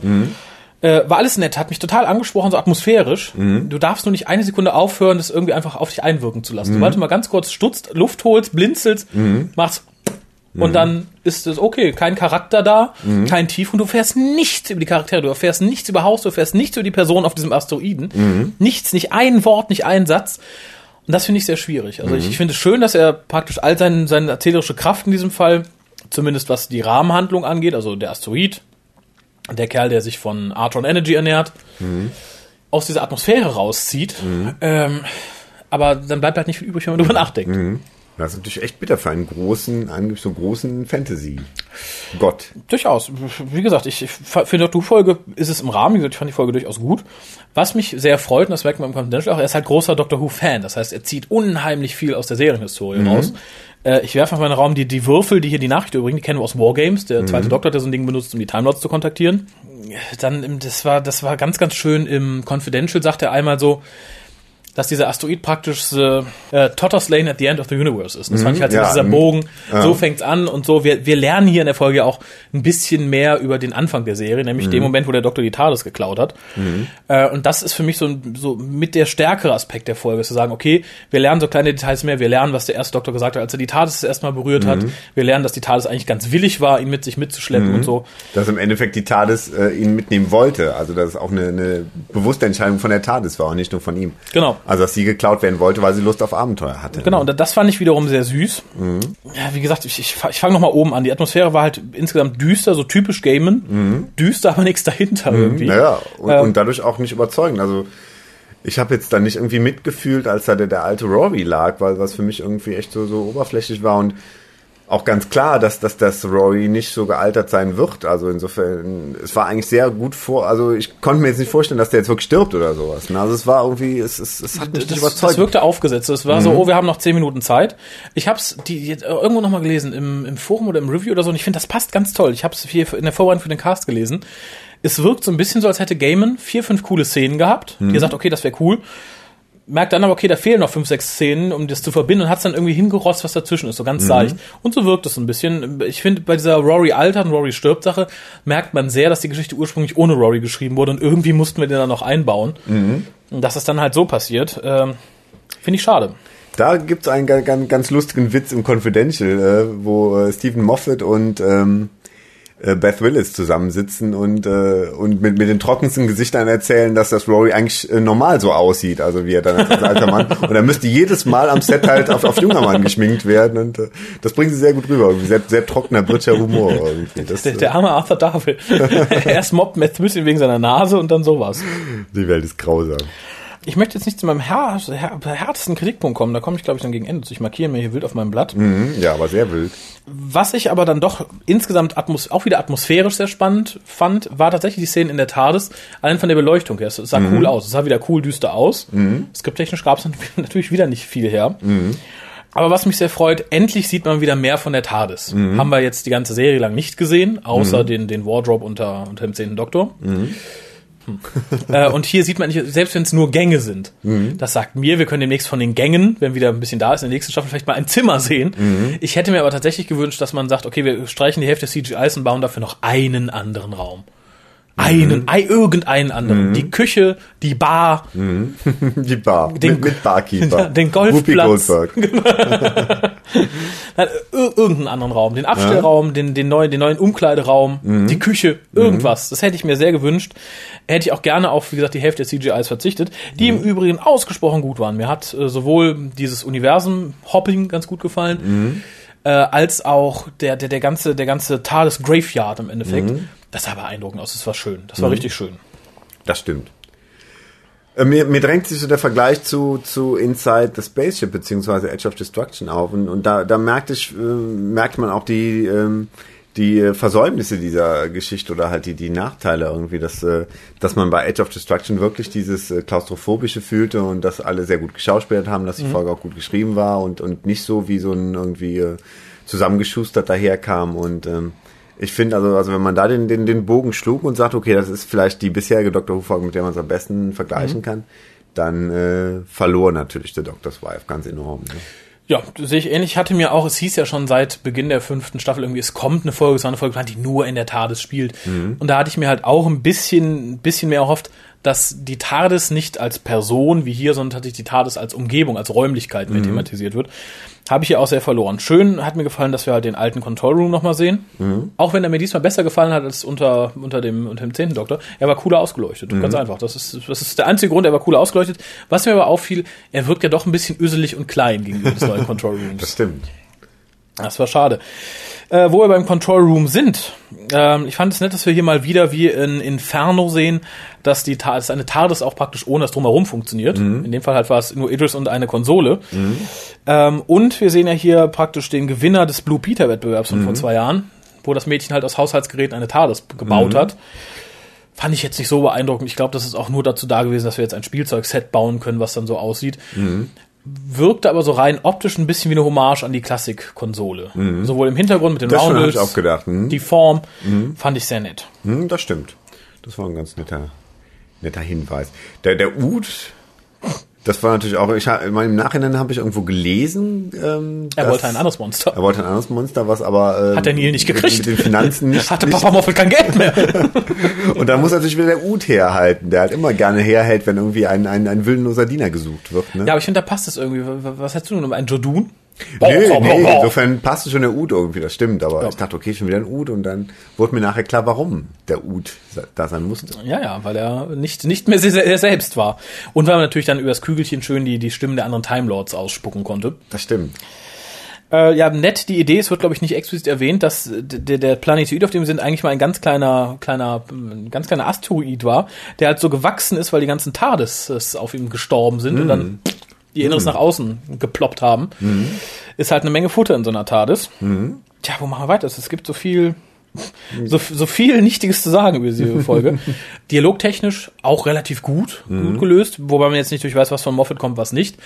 äh, war alles nett, hat mich total angesprochen, so atmosphärisch. Du darfst nur nicht eine Sekunde aufhören, das irgendwie einfach auf dich einwirken zu lassen. Sobald du mal ganz kurz stutzt, Luft holst, blinzelst, machst und dann ist es okay, kein Charakter da, kein Tief und du fährst nichts über die Charaktere, du erfährst nichts über Haus, du erfährst nichts über die Person auf diesem Asteroiden, nichts, nicht ein Wort, nicht ein Satz. Und das finde ich sehr schwierig. Also ich, ich finde es schön, dass er praktisch all seine, seine erzählerische Kraft in diesem Fall, zumindest was die Rahmenhandlung angeht, also der Asteroid, der Kerl, der sich von Artron Energy ernährt, aus dieser Atmosphäre rauszieht. Ähm, aber dann bleibt halt nicht viel übrig, wenn man drüber nachdenkt. Das ist natürlich echt bitter für einen großen, angeblich so großen Fantasy-Gott. Durchaus. Wie gesagt, ich, ich finde, die Folge ist es im Rahmen. Wie gesagt, ich fand die Folge durchaus gut. Was mich sehr freut, und das merkt man im Confidential auch, er ist halt großer Doctor Who-Fan. Das heißt, er zieht unheimlich viel aus der Serienhistorie raus. Äh, ich werfe auf meinen Raum die, die Würfel, die hier die Nachricht übrigens, die kennen wir aus Wargames. Der zweite Doktor hat ja so ein Ding benutzt, um die Timelords zu kontaktieren. Dann, das war, das war ganz, ganz schön im Confidential, sagt er einmal so, dass dieser Asteroid praktisch äh, äh, Totter's Lane at the End of the Universe ist. Das fand ich halt so ja, dieser mhm. Bogen. Ja. So fängt's an und so. Wir, wir lernen hier in der Folge auch ein bisschen mehr über den Anfang der Serie, nämlich den Moment, wo der Doktor die TARDIS geklaut hat. Äh, und das ist für mich so, ein- so mit der stärkere Aspekt der Folge, zu sagen, okay, wir lernen so kleine Details mehr. Wir lernen, was der erste Doktor gesagt hat, als er die TARDIS das erste Mal berührt hat. Wir lernen, dass die TARDIS eigentlich ganz willig war, ihn mit sich mitzuschleppen und so. Dass im Endeffekt die TARDIS äh, ihn mitnehmen wollte. Also dass es auch eine, eine bewusste Entscheidung von der TARDIS war und nicht nur von ihm. Genau. Also dass sie geklaut werden wollte, weil sie Lust auf Abenteuer hatte. Genau, und das fand ich wiederum sehr süß. Ja, wie gesagt, ich, ich, ich fange nochmal oben an. Die Atmosphäre war halt insgesamt düster, so typisch Gaiman. Düster, aber nichts dahinter irgendwie. Naja, und, Ähm. und dadurch auch nicht überzeugend. Also ich habe jetzt da nicht irgendwie mitgefühlt, als da der, der alte Rory lag, weil was für mich irgendwie echt so, so oberflächlich war und auch ganz klar, dass, dass das Rory nicht so gealtert sein wird. Also insofern, es war eigentlich sehr gut vor, also ich konnte mir jetzt nicht vorstellen, dass der jetzt wirklich stirbt oder sowas. ne? Also es war irgendwie, es, es, es hat mich nicht das, überzeugt. das wirkte aufgesetzt. Es war so, oh, wir haben noch zehn Minuten Zeit. Ich habe es die, irgendwo noch mal gelesen, im, im Forum oder im Review oder so, und ich finde, das passt ganz toll. Ich habe es hier in der Vorbereitung für den Cast gelesen. Es wirkt so ein bisschen so, als hätte Gaiman vier, fünf coole Szenen gehabt, die er sagt, okay, das wäre cool. Merkt dann aber, okay, da fehlen noch fünf, sechs Szenen, um das zu verbinden und hat es dann irgendwie hingerotzt, was dazwischen ist, so ganz leicht. Und so wirkt es ein bisschen. Ich finde, bei dieser Rory altert und Rory stirbt Sache merkt man sehr, dass die Geschichte ursprünglich ohne Rory geschrieben wurde und irgendwie mussten wir den dann noch einbauen. Und dass es dann halt so passiert, ähm, finde ich schade. Da gibt's einen ganz, ganz, ganz lustigen Witz im Confidential, äh, wo äh, Stephen Moffat und ähm, äh, Beth Willis zusammensitzen und, äh, und mit, mit den trockensten Gesichtern erzählen, dass das Rory eigentlich äh, normal so aussieht, also wie er dann als alter Mann. Und er müsste jedes Mal am Set halt auf, auf junger Mann geschminkt werden und äh, das bringen sie sehr gut rüber. Sehr, sehr trockener britischer Humor irgendwie. Das, Der, äh, der arme Arthur Darvill. Erst mobbt Matt Smith wegen seiner Nase und dann sowas. die Welt ist grausam. Ich möchte jetzt nicht zu meinem her her härtesten Kritikpunkt kommen, da komme ich glaube ich dann gegen Ende zu. Ich markiere mir hier wild auf meinem Blatt. Mhm, ja, aber sehr wild. Was ich aber dann doch insgesamt auch wieder atmosphärisch sehr spannend fand, war tatsächlich die Szene in der TARDIS, allein von der Beleuchtung her. Es sah cool aus. Es sah wieder cool düster aus. Skripttechnisch gab es natürlich wieder nicht viel her. Aber was mich sehr freut, endlich sieht man wieder mehr von der TARDIS. Haben wir jetzt die ganze Serie lang nicht gesehen, außer den, den Wardrobe unter, unter dem zehnten Doktor. Hm. äh, und hier sieht man nicht, selbst wenn es nur Gänge sind, das sagt mir, wir können demnächst von den Gängen, wenn wieder ein bisschen da ist, in der nächsten Staffel vielleicht mal ein Zimmer sehen. Ich hätte mir aber tatsächlich gewünscht, dass man sagt, okay, wir streichen die Hälfte des CGIs und bauen dafür noch einen anderen Raum. Einen, ei, irgendeinen anderen. Die Küche, die Bar, Die Bar. Den- mit, mit Barkeeper. Den Golfplatz. Goldberg. Nein, ir- irgendeinen anderen Raum. Den Abstellraum, den, den, neuen, den neuen Umkleideraum, die Küche, irgendwas. Das hätte ich mir sehr gewünscht. Hätte ich auch gerne auf, wie gesagt, die Hälfte der CGIs verzichtet, die im Übrigen ausgesprochen gut waren. Mir hat äh, sowohl dieses Universum-Hopping ganz gut gefallen, äh, als auch der, der, der ganze, der ganze TARDIS Graveyard im Endeffekt. Das sah beeindruckend aus, das war schön. Das war richtig schön. Das stimmt. Äh, Mir, mir drängt sich so der Vergleich zu, zu Inside the Spaceship beziehungsweise Edge of Destruction auf und, und da, da merkt, ich, äh, merkt man auch die, ähm, die äh, Versäumnisse dieser Geschichte oder halt die, die Nachteile irgendwie, dass, äh, dass man bei Edge of Destruction wirklich dieses äh, Klaustrophobische fühlte und dass alle sehr gut geschauspielert haben, dass die Folge auch gut geschrieben war und, und nicht so wie so ein irgendwie äh, zusammengeschustert daherkam und ähm, ich finde, also, also wenn man da den, den, den Bogen schlug und sagt, okay, das ist vielleicht die bisherige Dr. Who-Folge, mit der man es am besten vergleichen kann, dann äh, verlor natürlich der Doctor's Wife ganz enorm. Ne? Ja, das sehe ich ähnlich. Ich hatte mir auch, es hieß ja schon seit Beginn der fünften Staffel irgendwie, es kommt eine Folge, es war eine Folge, die nur in der TARDIS spielt. Und da hatte ich mir halt auch ein bisschen, ein bisschen mehr erhofft, dass die TARDIS nicht als Person wie hier, sondern tatsächlich die TARDIS als Umgebung, als Räumlichkeit mehr thematisiert wird. Habe ich hier auch sehr verloren. Schön hat mir gefallen, dass wir halt den alten Control Room nochmal sehen. Auch wenn er mir diesmal besser gefallen hat als unter, unter dem, unter dem zehnten Doktor. Er war cooler ausgeleuchtet. Ganz einfach. Das ist, das ist der einzige Grund, er war cooler ausgeleuchtet. Was mir aber auffiel, er wirkt ja doch ein bisschen öselig und klein gegenüber des neuen Control Rooms. Das stimmt. Das war schade. Äh, wo wir beim Control Room sind, ähm, ich fand es nett, dass wir hier mal wieder wie in Inferno sehen, dass die Ta- dass eine TARDIS auch praktisch ohne das Drumherum funktioniert. In dem Fall halt war es nur Idris und eine Konsole. Ähm, und wir sehen ja hier praktisch den Gewinner des Blue Peter Wettbewerbs von vor zwei Jahren, wo das Mädchen halt aus Haushaltsgeräten eine TARDIS gebaut hat. Fand ich jetzt nicht so beeindruckend. Ich glaube, das ist auch nur dazu da gewesen, dass wir jetzt ein Spielzeugset bauen können, was dann so aussieht wirkte aber so rein optisch ein bisschen wie eine Hommage an die Klassik-Konsole. Sowohl im Hintergrund mit den Das Roundels, ich auch gedacht. Hm? die Form, fand ich sehr nett. Hm, das stimmt. Das war ein ganz netter, netter Hinweis. Der, der Ud, das war natürlich auch, ich, in meinem Nachhinein habe ich irgendwo gelesen, ähm, Er wollte ein anderes Monster. Er wollte ein anderes Monster, was aber ähm, Hat der Neil nicht mit- gekriegt. Mit den Finanzen nicht. Hatte Papa Moffel kein Geld mehr. und da muss natürlich wieder der Ud herhalten, der halt immer gerne herhält, wenn irgendwie ein, ein, ein willenloser Diener gesucht wird. Ne? ja, aber ich finde, da passt es irgendwie. Was hättest du nun? Ein Jodun? Nee, nee, insofern passte schon der Ud irgendwie, das stimmt, aber ich dachte, okay, schon wieder ein Ud und dann wurde mir nachher klar, warum der Ud da sein musste. Ja, ja, weil er nicht, nicht mehr er selbst war. Und weil man natürlich dann übers Kügelchen schön die, die Stimmen der anderen Time Lords ausspucken konnte. Das stimmt. Äh, ja, nett die Idee, es wird, glaube ich, nicht explizit erwähnt, dass der, der Planetoid, auf dem wir sind, eigentlich mal ein ganz kleiner, kleiner, ein ganz kleiner Asteroid war, der halt so gewachsen ist, weil die ganzen TARDIS auf ihm gestorben sind und dann die Inneres nach außen geploppt haben. Ist halt eine Menge Futter in so einer TARDIS. Tja, wo machen wir weiter? Es gibt so viel, so, so viel Nichtiges zu sagen über diese Folge. Dialogtechnisch auch relativ gut, gut gelöst, wobei man jetzt nicht durch weiß, was von Moffat kommt, was nicht.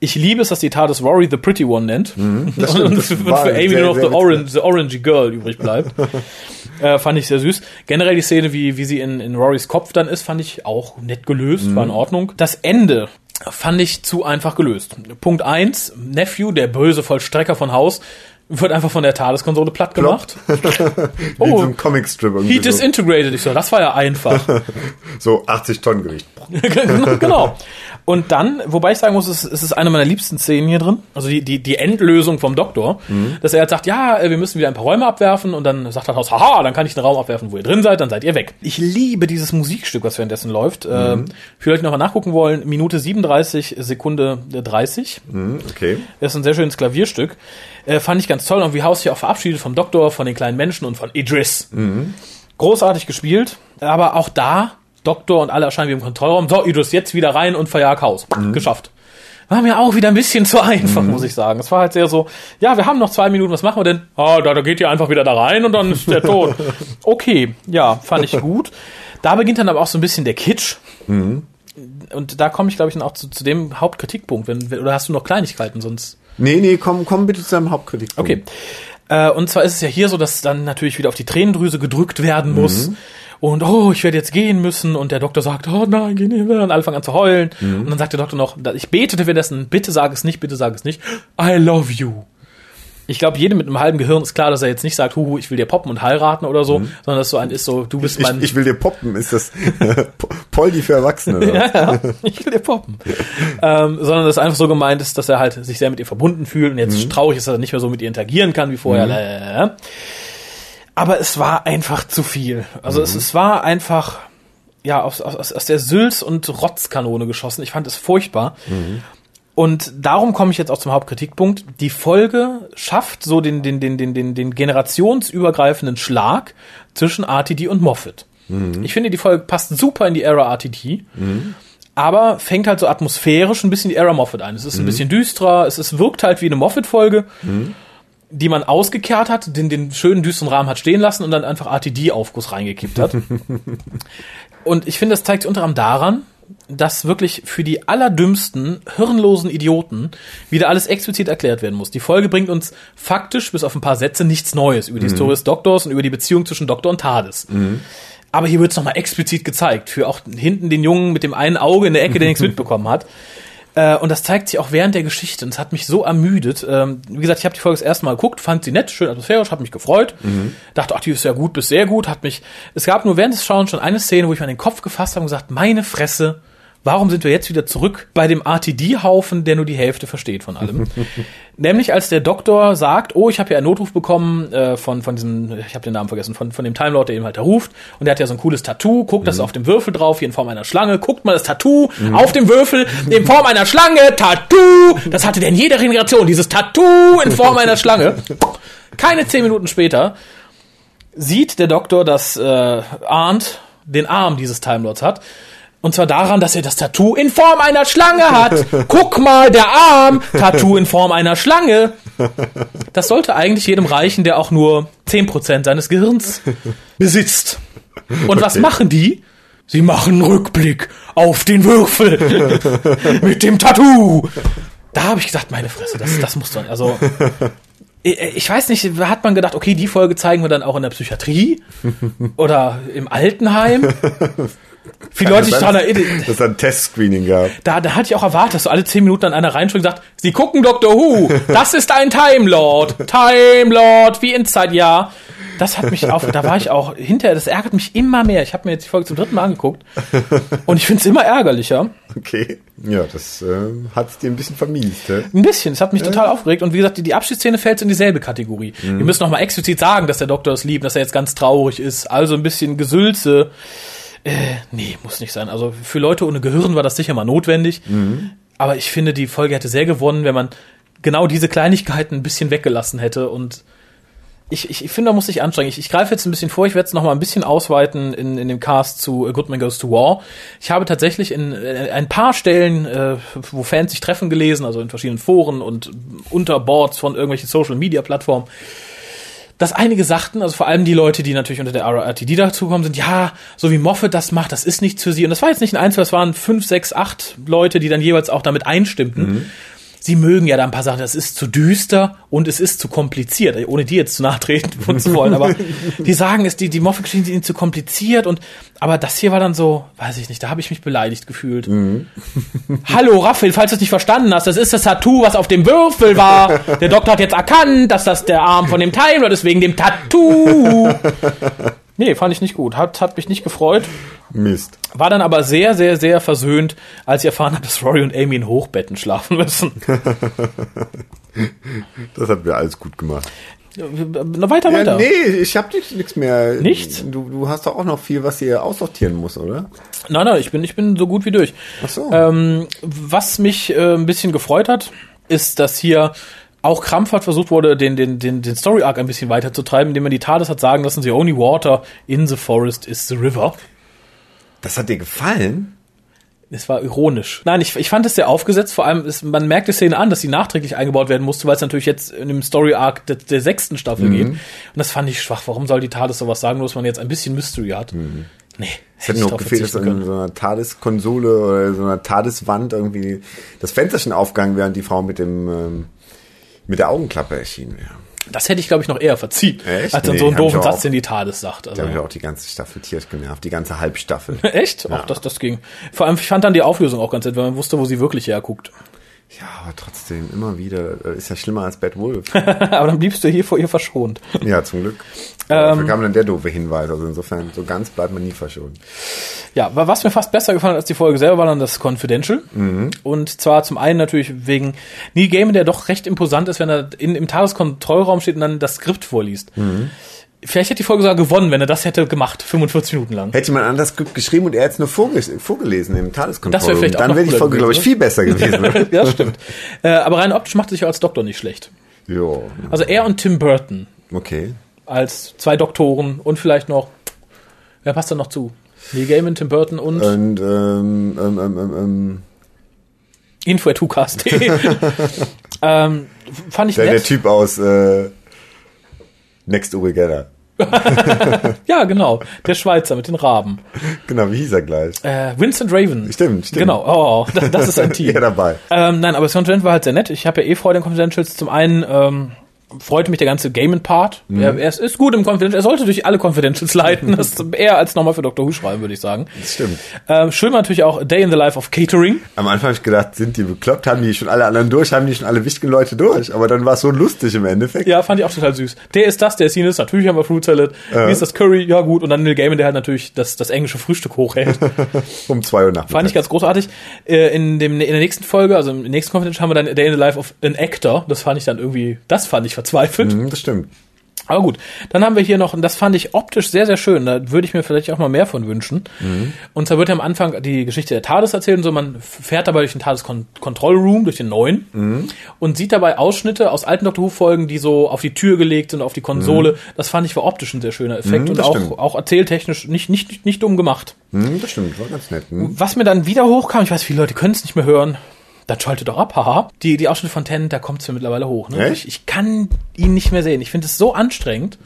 Ich liebe es, dass die TARDIS Rory the Pretty One nennt. und Das für, Amy nur noch the, orange, the Orangey Girl übrig bleibt. äh, fand ich sehr süß. Generell die Szene, wie, wie sie in, in Rorys Kopf dann ist, fand ich auch nett gelöst, war in Ordnung. Das Ende fand ich zu einfach gelöst. Punkt eins: Nephew, der böse Vollstrecker von Haus, wird einfach von der TARDIS-Konsole platt gemacht. So oh, einem Comicstrip he irgendwie so, disintegrated. Ich so, das war ja einfach. so 80 Tonnen Gewicht. genau. Und dann, wobei ich sagen muss, es, es ist eine meiner liebsten Szenen hier drin. Also die, die, die Endlösung vom Doktor, dass er jetzt sagt, ja, äh, wir müssen wieder ein paar Räume abwerfen und dann sagt das Haus, haha, dann kann ich den Raum abwerfen, wo ihr drin seid, dann seid ihr weg. Ich liebe dieses Musikstück, was währenddessen läuft. Ähm, für euch nochmal nachgucken wollen, Minute 37, Sekunde 30. Hm, okay. Das ist ein sehr schönes Klavierstück. Äh, fand ich ganz toll. Und wie Haus sich auch verabschiedet vom Doktor, von den kleinen Menschen und von Idris. Großartig gespielt. Aber auch da, Doktor und alle erscheinen wie im Kontrollraum. So, Idris, jetzt wieder rein und verjag Haus. Geschafft. War mir auch wieder ein bisschen zu einfach, muss ich sagen. Es war halt sehr so, ja, wir haben noch zwei Minuten, was machen wir denn? Ah, da, da geht ihr einfach wieder da rein und dann ist der tot. Okay, ja, fand ich gut. Da beginnt dann aber auch so ein bisschen der Kitsch. Und da komme ich, glaube ich, dann auch zu, zu dem Hauptkritikpunkt. Wenn, oder hast du noch Kleinigkeiten sonst? Nee, nee, komm, komm bitte zu deinem Hauptkritik. Okay. Äh, und zwar ist es ja hier so, dass dann natürlich wieder auf die Tränendrüse gedrückt werden muss. Und oh, ich werde jetzt gehen müssen. Und der Doktor sagt, oh nein, geh nicht mehr. Und alle fangen an zu heulen. Und dann sagt der Doktor noch, ich betete währenddessen, bitte sag es nicht, bitte sag es nicht. I love you. Ich glaube, jedem mit einem halben Gehirn ist klar, dass er jetzt nicht sagt, huhu, ich will dir poppen und heiraten oder so, Mhm. sondern dass so ein ist so, du bist Ich, mein. ich will dir poppen, ist das Poldi für Erwachsene? Ja, ja, ich will dir poppen. ähm, sondern dass einfach so gemeint ist, dass er halt sich sehr mit ihr verbunden fühlt und jetzt Mhm. traurig ist, dass er nicht mehr so mit ihr interagieren kann wie vorher. Lalalala. Aber es war einfach zu viel. Also Mhm. es, es war einfach ja aus, aus, aus der Sülz- und Rotzkanone geschossen. Ich fand es furchtbar. Mhm. Und darum komme ich jetzt auch zum Hauptkritikpunkt. Die Folge schafft so den, den, den, den, den, den generationsübergreifenden Schlag zwischen RTD und Moffat. Ich finde, die Folge passt super in die Era RTD. Aber fängt halt so atmosphärisch ein bisschen die Era Moffat ein. Es ist ein bisschen düsterer, es, es wirkt halt wie eine Moffat-Folge, die man ausgekehrt hat, den, den schönen düsteren Rahmen hat stehen lassen und dann einfach RTD-Aufguss reingekippt hat. Und ich finde, das zeigt sich unter anderem daran, dass wirklich für die allerdümmsten, hirnlosen Idioten wieder alles explizit erklärt werden muss. Die Folge bringt uns faktisch bis auf ein paar Sätze nichts Neues über die Historie des Doktors und über die Beziehung zwischen Doktor und TARDIS. Aber hier wird es nochmal explizit gezeigt, für auch hinten den Jungen mit dem einen Auge in der Ecke, der nichts mitbekommen hat. Äh, und das zeigt sich auch während der Geschichte. Und es hat mich so ermüdet. Ähm, wie gesagt, ich habe die Folge das erste Mal geguckt, fand sie nett, schön atmosphärisch, hat mich gefreut. Dachte, ach, die ist ja gut bis sehr gut. Hat mich. Es gab nur während des Schauens schon eine Szene, wo ich mir den Kopf gefasst habe und gesagt, meine Fresse, warum sind wir jetzt wieder zurück bei dem RTD-Haufen, der nur die Hälfte versteht von allem? Nämlich als der Doktor sagt, oh, ich habe ja einen Notruf bekommen äh, von von diesem, ich habe den Namen vergessen, von von dem Time Lord, der eben halt da ruft und der hat ja so ein cooles Tattoo, guckt das auf dem Würfel drauf, hier in Form einer Schlange, guckt mal das Tattoo auf dem Würfel in Form einer Schlange, Tattoo, das hatte der in jeder Generation, dieses Tattoo in Form einer Schlange. Keine zehn Minuten später sieht der Doktor, dass äh, Arndt den Arm dieses Time Lords hat. Und zwar daran, dass er das Tattoo in Form einer Schlange hat. Guck mal, der Arm, Tattoo in Form einer Schlange. Das sollte eigentlich jedem reichen, der auch nur 10% seines Gehirns besitzt. Und was Okay. machen die? Sie machen einen Rückblick auf den Würfel mit dem Tattoo. Da habe ich gesagt, meine Fresse, das, das muss doch. Also ich ich weiß nicht, hat man gedacht, okay, die Folge zeigen wir dann auch in der Psychiatrie oder im Altenheim? Viele Leute sich daran erinnern, Dass es ein Testscreening gab. da, da hatte ich auch erwartet, dass so alle zehn Minuten dann einer reinspringt und sagt, Sie gucken Doctor Who, das ist ein Time Lord, Time Lord, wie in Zeit, ja. Das hat mich auf, da war ich auch hinterher, das ärgert mich immer mehr. Ich habe mir jetzt die Folge zum dritten Mal angeguckt und ich finde es immer ärgerlicher. Okay. Ja, das äh, hat dir ein bisschen vermiest. Hä? Ein bisschen, es hat mich total aufgeregt und wie gesagt, die, die Abschiedsszene fällt in dieselbe Kategorie. Wir müssen noch mal explizit sagen, dass der Doktor es liebt, dass er jetzt ganz traurig ist, also ein bisschen Gesülze. Äh, nee, muss nicht sein. Also für Leute ohne Gehirn war das sicher mal notwendig. Aber ich finde, die Folge hätte sehr gewonnen, wenn man genau diese Kleinigkeiten ein bisschen weggelassen hätte und ich, ich, ich finde, da muss ich anstrengen. Ich, ich greife jetzt ein bisschen vor, ich werde es noch mal ein bisschen ausweiten in, in dem Cast zu A Good Man Goes to War. Ich habe tatsächlich in äh, ein paar Stellen, äh, wo Fans sich treffen, gelesen, also in verschiedenen Foren und unter Boards von irgendwelchen Social-Media-Plattformen, dass einige sagten, also vor allem die Leute, die natürlich unter der RTD dazukommen, sind, ja, so wie Moffat das macht, das ist nichts für sie. Und das war jetzt nicht ein Einzel, das waren fünf, sechs, acht Leute, die dann jeweils auch damit einstimmten. Sie mögen ja da ein paar Sachen, das ist zu düster und es ist zu kompliziert, ohne die jetzt zu nachtreten zu wollen, aber die sagen, es, die, die Moffat-Geschichten sind ihnen zu kompliziert und, aber das hier war dann so, weiß ich nicht, da habe ich mich beleidigt gefühlt. Hallo Raphael, falls du es nicht verstanden hast, das ist das Tattoo, was auf dem Würfel war. Der Doktor hat jetzt erkannt, dass das der Arm von dem Time Lord ist, wegen dem Tattoo. Nee, fand ich nicht gut. Hat, hat mich nicht gefreut. Mist. War dann aber sehr, sehr, sehr versöhnt, als ich erfahren habe, dass Rory und Amy in Hochbetten schlafen müssen. Das hat mir alles gut gemacht. Na, weiter, Ja, weiter. nee, ich hab nichts mehr. Nichts? Du, du hast doch auch noch viel, was ihr aussortieren muss, oder? Nein, nein, ich bin, ich bin so gut wie durch. Ach so. Ähm, was mich äh, ein bisschen gefreut hat, ist, dass hier auch krampfhaft versucht wurde, den, den, den, den Story Arc ein bisschen weiterzutreiben, indem man die TARDIS hat sagen lassen, the only water in the forest is the river. Das hat dir gefallen? Es war ironisch. Nein, ich, ich fand es sehr aufgesetzt. Vor allem, ist, man merkt die Szene an, dass sie nachträglich eingebaut werden musste, weil es natürlich jetzt in dem Story Arc der, der sechsten Staffel geht. Und das fand ich schwach. Warum soll die TARDIS sowas sagen, nur dass man jetzt ein bisschen Mystery hat? Nee. Es hätte noch gefehlt, dass in so einer TARDIS-Konsole oder so einer TARDIS-Wand irgendwie das Fensterchen aufgegangen wäre und die Frau mit dem ähm, mit der Augenklappe erschienen wäre. Das hätte ich, glaube ich, noch eher verziehen, Echt? als dann Nee, so einen doofen auch. Satz, den die TARDIS sagt. Also. Da habe ich auch die ganze Staffel tierisch genervt, die ganze Halbstaffel. Echt? Auch das, das ging. Vor allem, ich fand dann die Auflösung auch ganz nett, weil man wusste, wo sie wirklich herguckt. Ja, aber trotzdem, immer wieder. Das Ist ja schlimmer als Bad Wolf. aber dann bliebst du hier vor ihr verschont. ja, zum Glück. Ähm, Dafür kam dann der doofe Hinweis. Also insofern, so ganz bleibt man nie verschont. Ja, wa- was mir fast besser gefallen hat als die Folge selber, war dann das Confidential. Und zwar zum einen natürlich wegen Neil Gaiman, der doch recht imposant ist, wenn er in, im Tageskontrollraum steht und dann das Skript vorliest. Vielleicht hätte die Folge sogar gewonnen, wenn er das hätte gemacht, 45 Minuten lang. Hätte jemand anders geschrieben und er hätte es nur vorges vorgelesen im Tageskontroll. Das wäre vielleicht auch Dann wäre die Folge, glaube ich, viel besser gewesen. ja, stimmt. Äh, aber rein optisch macht er sich als Doktor nicht schlecht. jo, Also er und Tim Burton okay. als zwei Doktoren und vielleicht noch, wer passt da noch zu? Neil Gaiman, Tim Burton und Und ähm, ähm, ähm, ähm, ähm, info.tucast.de. ähm, fand ich der, der nett. Typ aus äh, Next Uri Geller. Ja, genau. Der Schweizer mit den Raben. Genau, wie hieß er gleich? Äh, Vincent Raven. Stimmt, stimmt. Genau, oh, das, das ist ein Team. Ja, dabei. ähm, nein, aber das Confidential war halt sehr nett. Ich habe ja eh Freude an Confidentials. Zum einen ähm, freute mich der ganze Gaiman-Part. Mhm. Er, er ist, gut im Confidential. Er sollte durch alle Confidentials leiten. Das ist eher als nochmal für Dr. Who schreiben, würde ich sagen. Das stimmt. Ähm, schön war natürlich auch Day in the Life of Catering. Am Anfang habe ich gedacht, sind die bekloppt, haben die schon alle anderen durch, haben die schon alle wichtigen Leute durch. Aber dann war es so lustig im Endeffekt. Ja, fand ich auch total süß. Der ist das, der ist jenes. Natürlich haben wir Fruit Salad. Wie ist das Curry? Ja, gut. Und dann Neil Gaiman, der halt natürlich das, das englische Frühstück hochhält. Um zwei Uhr nachts. Fand ich ganz großartig. Äh, in, dem, in der nächsten Folge, also im nächsten Confidential, haben wir dann Day in the Life of an Actor. Das fand ich dann irgendwie, das fand ich verzweifelt. Mhm, das stimmt. Aber gut, dann haben wir hier noch, und das fand ich optisch sehr, sehr schön, da würde ich mir vielleicht auch mal mehr von wünschen. Und zwar wird am Anfang die Geschichte der TARDIS erzählt und so, man fährt dabei durch den TARDIS Con Control Room, durch den neuen, und sieht dabei Ausschnitte aus alten Doctor Who-Folgen, die so auf die Tür gelegt sind, auf die Konsole. Das fand ich war optisch ein sehr schöner Effekt Mhm, und auch, stimmt. auch erzähltechnisch nicht, nicht, nicht, nicht dumm gemacht. Mhm, das stimmt, war ganz nett. Mhm. Was mir dann wieder hochkam, ich weiß, viele Leute können es nicht mehr hören, dann schalte doch ab, haha. Die, die Ausschnitte von Tennant, da kommt es mir mittlerweile hoch. Ne? Ich, ich kann ihn nicht mehr sehen. Ich finde es so anstrengend.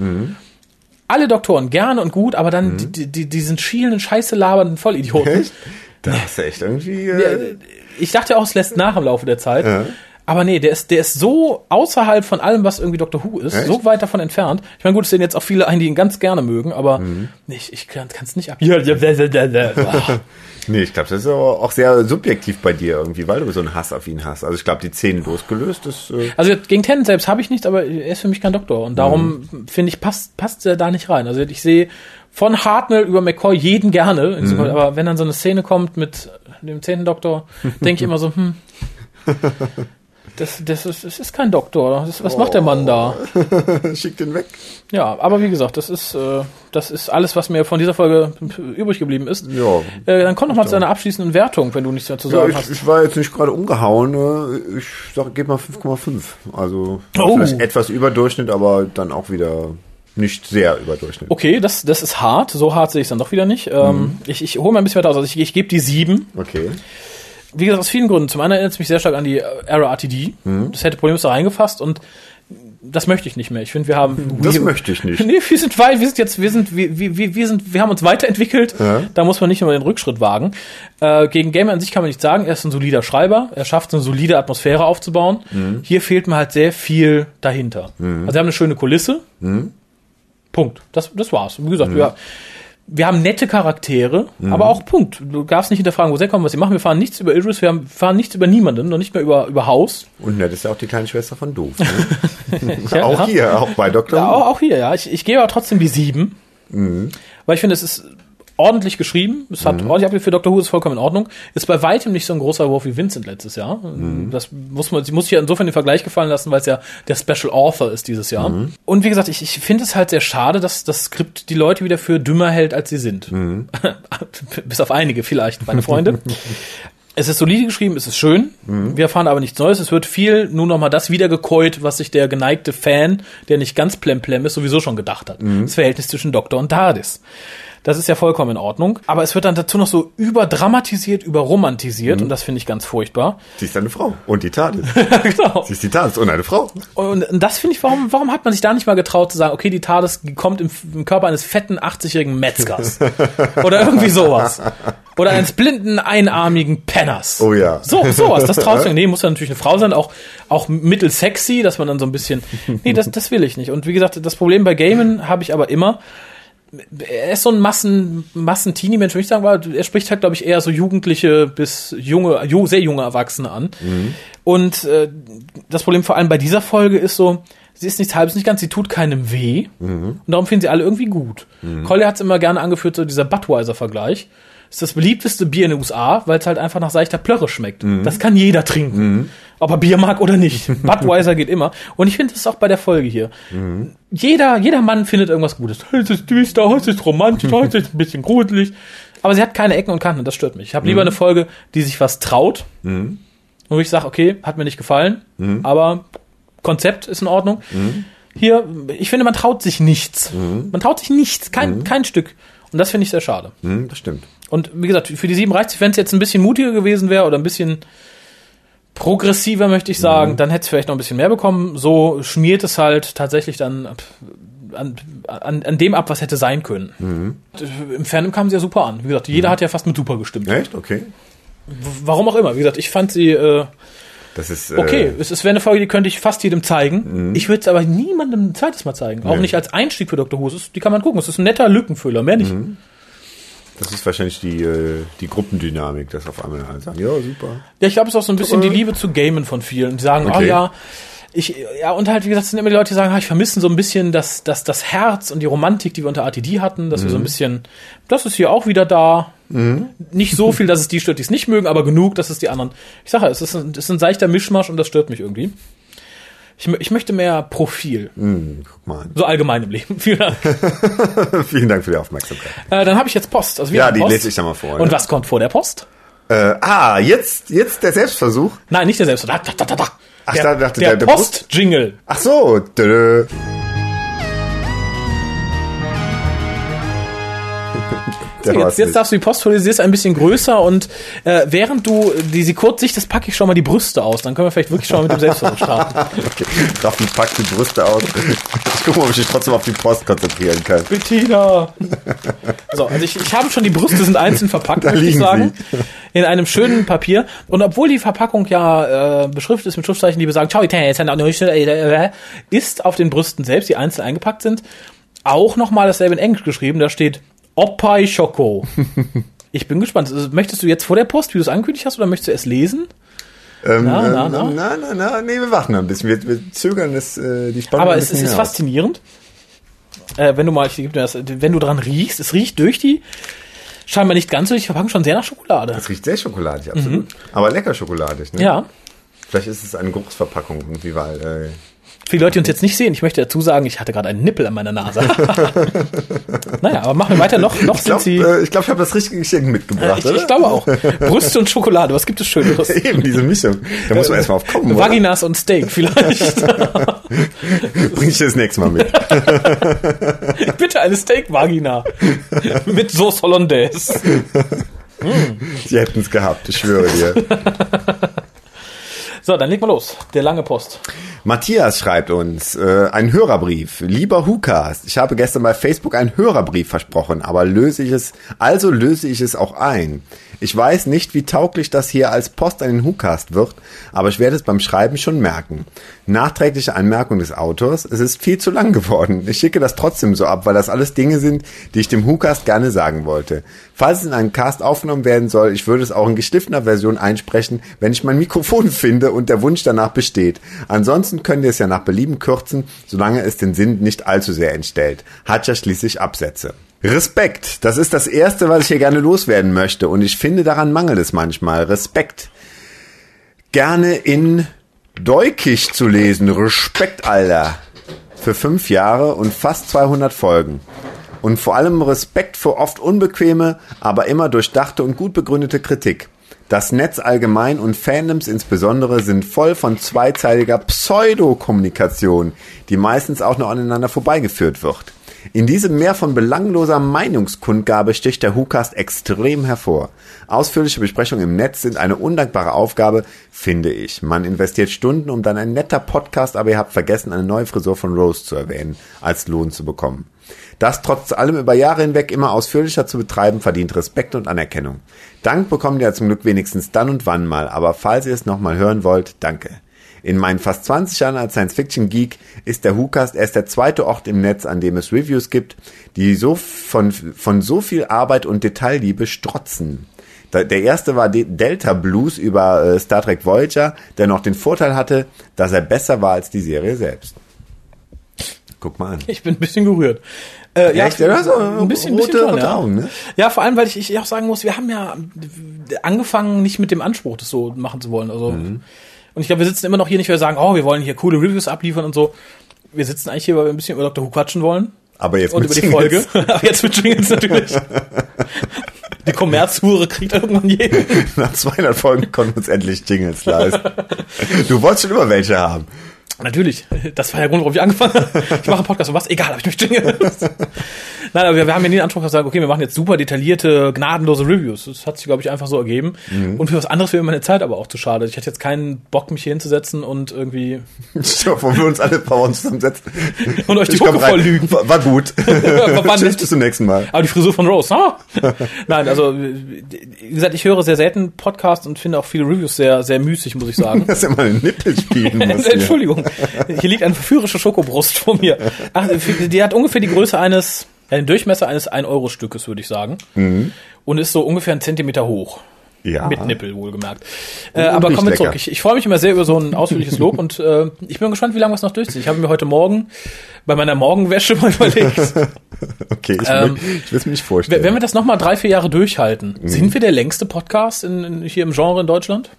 Alle Doktoren gerne und gut, aber dann die, die, die, diesen schielenden, scheiße labernden Vollidioten. Echt? Da hast du echt irgendwie. Äh, Ich dachte auch, es lässt nach im Laufe der Zeit. Aber nee, der ist, der ist so außerhalb von allem, was irgendwie Doctor Who ist, Echt? so weit davon entfernt. Ich meine, gut, es sind jetzt auch viele ein, die ihn ganz gerne mögen, aber ich, ich kann es nicht ab. Ja, ja, ja, ja, ja, ja. Nee, ich glaube, das ist aber auch sehr subjektiv bei dir irgendwie, weil du so einen Hass auf ihn hast. Also ich glaube, die Szene losgelöst ist. Äh, Also gegen Tennant selbst habe ich nicht, aber er ist für mich kein Doktor. Und darum finde ich, passt, passt er da nicht rein. Also ich sehe von Hartnell über McCoy jeden gerne. so- Aber wenn dann so eine Szene kommt mit dem zehnten Doktor, denke ich immer so, hm. Das, das, ist, das ist kein Doktor. Das, was macht der Mann da? schick den weg. Ja, aber wie gesagt, das ist, äh, das ist alles, was mir von dieser Folge übrig geblieben ist. Ja. Äh, dann komm noch mal zu deiner abschließenden Wertung, wenn du nichts mehr zu Ja, sagen ich, hast. ich war jetzt nicht gerade umgehauen. äh, Ich sag, gebe mal 5,5. Also Oh. vielleicht etwas über Durchschnitt, aber dann auch wieder nicht sehr über Durchschnitt. Okay, das, das ist hart. So hart sehe ich es dann doch wieder nicht. Ähm, Ich, ich hole mal ein bisschen weiter aus. Also ich, ich gebe die sieben. Okay. Wie gesagt, aus vielen Gründen. Zum einen erinnert es mich sehr stark an die äh, Era RTD. Das hätte Problems da reingefasst und das möchte ich nicht mehr. Ich finde, wir haben. Das wir, möchte ich nicht. Nee, wir sind weit, wir sind jetzt, wir sind, wir, wir, wir sind, wir haben uns weiterentwickelt. Ja. Da muss man nicht immer den Rückschritt wagen. Äh, gegen Gamer an sich kann man nicht sagen, er ist ein solider Schreiber. Er schafft eine solide Atmosphäre aufzubauen. Hier fehlt mir halt sehr viel dahinter. Also wir haben eine schöne Kulisse. Punkt. Das, das war's. Wie gesagt, wir, wir haben nette Charaktere, aber auch Punkt. Du darfst nicht hinterfragen, wo sie kommen, was sie machen. Wir fahren nichts über Idris, wir haben, fahren nichts über niemanden, noch nicht mehr über, über Haus. Und nett ist ja auch die kleine Schwester von Doof. Ne? Ja, auch ja. hier, auch bei Dr. Ja, auch, auch hier, ja. Ich, ich gebe aber trotzdem die sieben. Weil ich finde, es ist ordentlich geschrieben. Es hat ordentlich abgeliefert für Dr. Who, ist vollkommen in Ordnung. Ist bei weitem nicht so ein großer Wurf wie Vincent letztes Jahr. Das muss man, sie muss sich ja insofern den Vergleich gefallen lassen, weil es ja der Special Author ist dieses Jahr. Und wie gesagt, ich, ich finde es halt sehr schade, dass das Skript die Leute wieder für dümmer hält, als sie sind. Bis auf einige vielleicht, meine Freunde. Es ist solide geschrieben, es ist schön. Wir erfahren aber nichts Neues. Es wird viel nur noch mal das wiedergekäut, was sich der geneigte Fan, der nicht ganz plemplem ist, sowieso schon gedacht hat. Das Verhältnis zwischen Doktor und TARDIS. Das ist ja vollkommen in Ordnung. Aber es wird dann dazu noch so überdramatisiert, überromantisiert und das finde ich ganz furchtbar. Sie ist eine Frau. Und die Tat ist. genau. Sie ist die Tat und eine Frau. Und das finde ich, warum, warum hat man sich da nicht mal getraut zu sagen, okay, die TARDIS kommt im, im Körper eines fetten 80-jährigen Metzgers. Oder irgendwie sowas. Oder eines blinden, einarmigen Penners. Oh ja. So, sowas, das traut sich. Nee, muss ja natürlich eine Frau sein, auch, auch mittelsexy, dass man dann so ein bisschen, nee, das, das will ich nicht. Und wie gesagt, das Problem bei Gamen habe ich aber immer, er ist so ein Massen, Massen-Teenie-Mensch, würde ich sagen, aber er spricht halt, glaube ich, eher so Jugendliche bis junge, ju, sehr junge Erwachsene an. Mhm. Und äh, das Problem vor allem bei dieser Folge ist so, sie ist nichts halbes, nicht ganz, sie tut keinem weh. Mhm. Und darum finden sie alle irgendwie gut. Mhm. Collier hat es immer gerne angeführt, so dieser Budweiser-Vergleich ist das beliebteste Bier in den USA, weil es halt einfach nach seichter Plörre schmeckt. Mhm. Das kann jeder trinken. Mhm. Ob er Bier mag oder nicht. Budweiser geht immer. Und ich finde das auch bei der Folge hier. Mhm. Jeder, jeder Mann findet irgendwas Gutes. Es ist düster, es ist romantisch, es ist ein bisschen gruselig. Aber sie hat keine Ecken und Kanten, das stört mich. Ich habe lieber mhm. eine Folge, die sich was traut. Mhm. Wo ich sage, okay, hat mir nicht gefallen, mhm. aber Konzept ist in Ordnung. Hier, ich finde, man traut sich nichts. Man traut sich nichts, kein, kein Stück. Und das finde ich sehr schade. das stimmt. Und wie gesagt, für die sieben reicht es, wenn es jetzt ein bisschen mutiger gewesen wäre oder ein bisschen progressiver, möchte ich sagen, mhm. dann hätte es vielleicht noch ein bisschen mehr bekommen. So schmiert es halt tatsächlich dann an, an, an dem ab, was hätte sein können. Mhm. Im Fandom kam sie ja super an. Wie gesagt, jeder mhm. hat ja fast mit super gestimmt. Echt? Okay. Warum auch immer. Wie gesagt, ich fand sie äh, das ist, äh okay. Es, es wäre eine Folge, die könnte ich fast jedem zeigen. Mhm. Ich würde es aber niemandem ein zweites Mal zeigen. Auch nee. nicht als Einstieg für Dr. Who. Die kann man gucken. Es ist ein netter Lückenfüller, mehr nicht. Das ist wahrscheinlich die, äh, die Gruppendynamik, das auf einmal alle sagen, ja, super. Ja, ich glaube, es ist auch so ein bisschen die Liebe zu Gamen von vielen. Die sagen, oh okay. oh ja, ich, ja, und halt, wie gesagt, es sind immer die Leute, die sagen, ah, ich vermisse so ein bisschen das, das, das Herz und die Romantik, die wir unter RTD hatten, dass mhm. wir so ein mhm. bisschen, das ist hier auch wieder da. Mhm. Nicht so viel, dass es die stört, die es nicht mögen, aber genug, dass es die anderen. Ich sage, es ist ein, es ist ein seichter Mischmasch und das stört mich irgendwie. Ich, ich möchte mehr Profil. Mm, guck mal. So allgemein im Leben. Vielen Dank. Vielen Dank für die Aufmerksamkeit. Äh, dann habe ich jetzt Post. Also ja, die Post. lese ich da mal vor. Und ja. was kommt vor der Post? Äh, ah, jetzt, jetzt der Selbstversuch? Nein, nicht der Selbstversuch. Da, da, da, da. Ach, der, dachte, der, der Post-Jingle. Ach so. Dö. Jetzt, jetzt darfst du die Post ist ein bisschen größer und äh, während du die sie kurz sichtest, packe ich schon mal die Brüste aus. Dann können wir vielleicht wirklich schon mal mit dem Selbstversuch starten. okay. Raffen packt die Brüste aus. Ich gucke mal, ob ich mich trotzdem auf die Post konzentrieren kann. Bettina! so, also ich, ich habe schon die Brüste sind einzeln verpackt, würde ich sagen. Sie. In einem schönen Papier. Und obwohl die Verpackung ja äh, beschriftet ist mit Schriftzeichen, die besagen, ciao, ist auf den Brüsten selbst, die einzeln eingepackt sind, auch nochmal dasselbe in Englisch geschrieben. Da steht Oppai Schoko. ich bin gespannt. Also, möchtest du jetzt vor der Post, wie du es angekündigt hast, oder möchtest du es lesen? Ähm, na, na, na, na, na, na, nee, wir warten ein bisschen. Wir, wir zögern das, äh, die Spannung. Aber es, es ist faszinierend. Äh, wenn du mal, ich gebe dir das, wenn du dran riechst, es riecht durch die, scheinbar nicht ganz so, ich verpacken schon sehr nach Schokolade. Es riecht sehr schokoladig, absolut. Mhm. Aber lecker schokoladig, ne? Ja. Vielleicht ist es eine Geruchsverpackung irgendwie, weil, äh, für die Leute, die uns jetzt nicht sehen, ich möchte dazu sagen, ich hatte gerade einen Nippel an meiner Nase. naja, aber machen wir weiter. Noch, noch ich glaub, sind sie. Äh, ich glaube, ich habe das richtige Geschenk mitgebracht. Äh, ich, ich glaube auch. Brüste und Schokolade, was gibt es Schöneres? Eben, diese Mischung. Da muss man erstmal auf kommen. Vaginas und Steak vielleicht. Bring ich das nächste Mal mit. Bitte eine Steak-Vagina. mit Sauce Hollandaise. Sie hätten es gehabt, ich schwöre dir. So, dann leg mal los. Der lange Post. Matthias schreibt uns äh, ein Hörerbrief. Lieber Hukas, ich habe gestern bei Facebook einen Hörerbrief versprochen, aber löse ich es, also löse ich es auch ein. Ich weiß nicht, wie tauglich das hier als Post an den WhoCast wird, aber ich werde es beim Schreiben schon merken. Nachträgliche Anmerkung des Autors, es ist viel zu lang geworden. Ich schicke das trotzdem so ab, weil das alles Dinge sind, die ich dem WhoCast gerne sagen wollte. Falls es in einen Cast aufgenommen werden soll, ich würde es auch in geschliffener Version einsprechen, wenn ich mein Mikrofon finde und der Wunsch danach besteht. Ansonsten könnt ihr es ja nach Belieben kürzen, solange es den Sinn nicht allzu sehr entstellt. Hat ja schließlich Absätze. Respekt, das ist das Erste, was ich hier gerne loswerden möchte. Und ich finde, daran mangelt es manchmal. Respekt. Gerne in Deukig zu lesen. Respekt, Alter. Für fünf Jahre und fast 200 Folgen. Und vor allem Respekt für oft unbequeme, aber immer durchdachte und gut begründete Kritik. Das Netz allgemein und Fandoms insbesondere sind voll von zweizeiliger Pseudokommunikation, die meistens auch noch aneinander vorbeigeführt wird. In diesem Meer von belangloser Meinungskundgabe sticht der WhoCast extrem hervor. Ausführliche Besprechungen im Netz sind eine undankbare Aufgabe, finde ich. Man investiert Stunden, um dann ein netter Podcast, aber ihr habt vergessen, eine neue Frisur von Rose zu erwähnen, als Lohn zu bekommen. Das trotz allem über Jahre hinweg immer ausführlicher zu betreiben, verdient Respekt und Anerkennung. Dank bekommt ihr zum Glück wenigstens dann und wann mal, aber falls ihr es nochmal hören wollt, danke. In meinen fast 20 Jahren als Science-Fiction-Geek ist der WhoCast erst der zweite Ort im Netz, an dem es Reviews gibt, die so von, von so viel Arbeit und Detailliebe strotzen. Der erste war Delta Blues über äh, Star Trek Voyager, der noch den Vorteil hatte, dass er besser war als die Serie selbst. Guck mal an. Ich bin ein bisschen gerührt. Äh, ja, Echt? Ja, auch ein bisschen, rote, bisschen schon, rote ja. Augen, ne? Ja, vor allem, weil ich, ich auch sagen muss, wir haben ja angefangen, nicht mit dem Anspruch, das so machen zu wollen. Also, Mhm. Und ich glaube, wir sitzen immer noch hier nicht, weil wir sagen, oh, wir wollen hier coole Reviews abliefern und so. Wir sitzen eigentlich hier, weil wir ein bisschen über Dr. Who quatschen wollen. Aber jetzt Und mit über die Jingles. Folge. Aber jetzt mit Jingles natürlich. Die Kommerzhure kriegt irgendwann jeden. Nach 200 Folgen konnten wir uns endlich Jingles leisten. Du wolltest schon immer welche haben. Natürlich, das war der Grund, warum ich angefangen habe. Ich mache einen Podcast und was? Egal, habe ich mich Jingles. Nein, aber wir, wir haben ja nie den Anspruch gesagt, okay, wir machen jetzt super detaillierte, gnadenlose Reviews. Das hat sich, glaube ich, einfach so ergeben. Mhm. Und für was anderes wäre meine Zeit aber auch zu schade. Ich hatte jetzt keinen Bock, mich hier hinzusetzen und irgendwie So, wo wir uns alle uns zusammensetzen. und euch die Hucke voll lügen. War, war gut. Wann Tschüss, bis zum nächsten Mal. Aber die Frisur von Rose, ah? Nein, also wie gesagt, ich höre sehr selten Podcasts und finde auch viele Reviews sehr, sehr müßig, muss ich sagen. Dass er mal einen Nippel spielen muss. Entschuldigung, hier liegt eine verführerische Schokobrust vor mir. Ach, die hat ungefähr die Größe eines, ja, den Durchmesser eines 1-Euro-Stückes, würde ich sagen. Und ist so ungefähr einen Zentimeter hoch. Mhm. Ja. Mit Nippel, wohlgemerkt. Äh, aber kommen wir zurück. Ich, ich freue mich immer sehr über so ein ausführliches Lob und äh, ich bin gespannt, wie lange wir es noch durchzieht. Ich habe mir heute Morgen bei meiner Morgenwäsche mal überlegt, Okay, ich, Ähm, will es mir nicht vorstellen. wenn wir das nochmal drei, vier Jahre durchhalten, Mhm. sind wir der längste Podcast in, in, hier im Genre in Deutschland?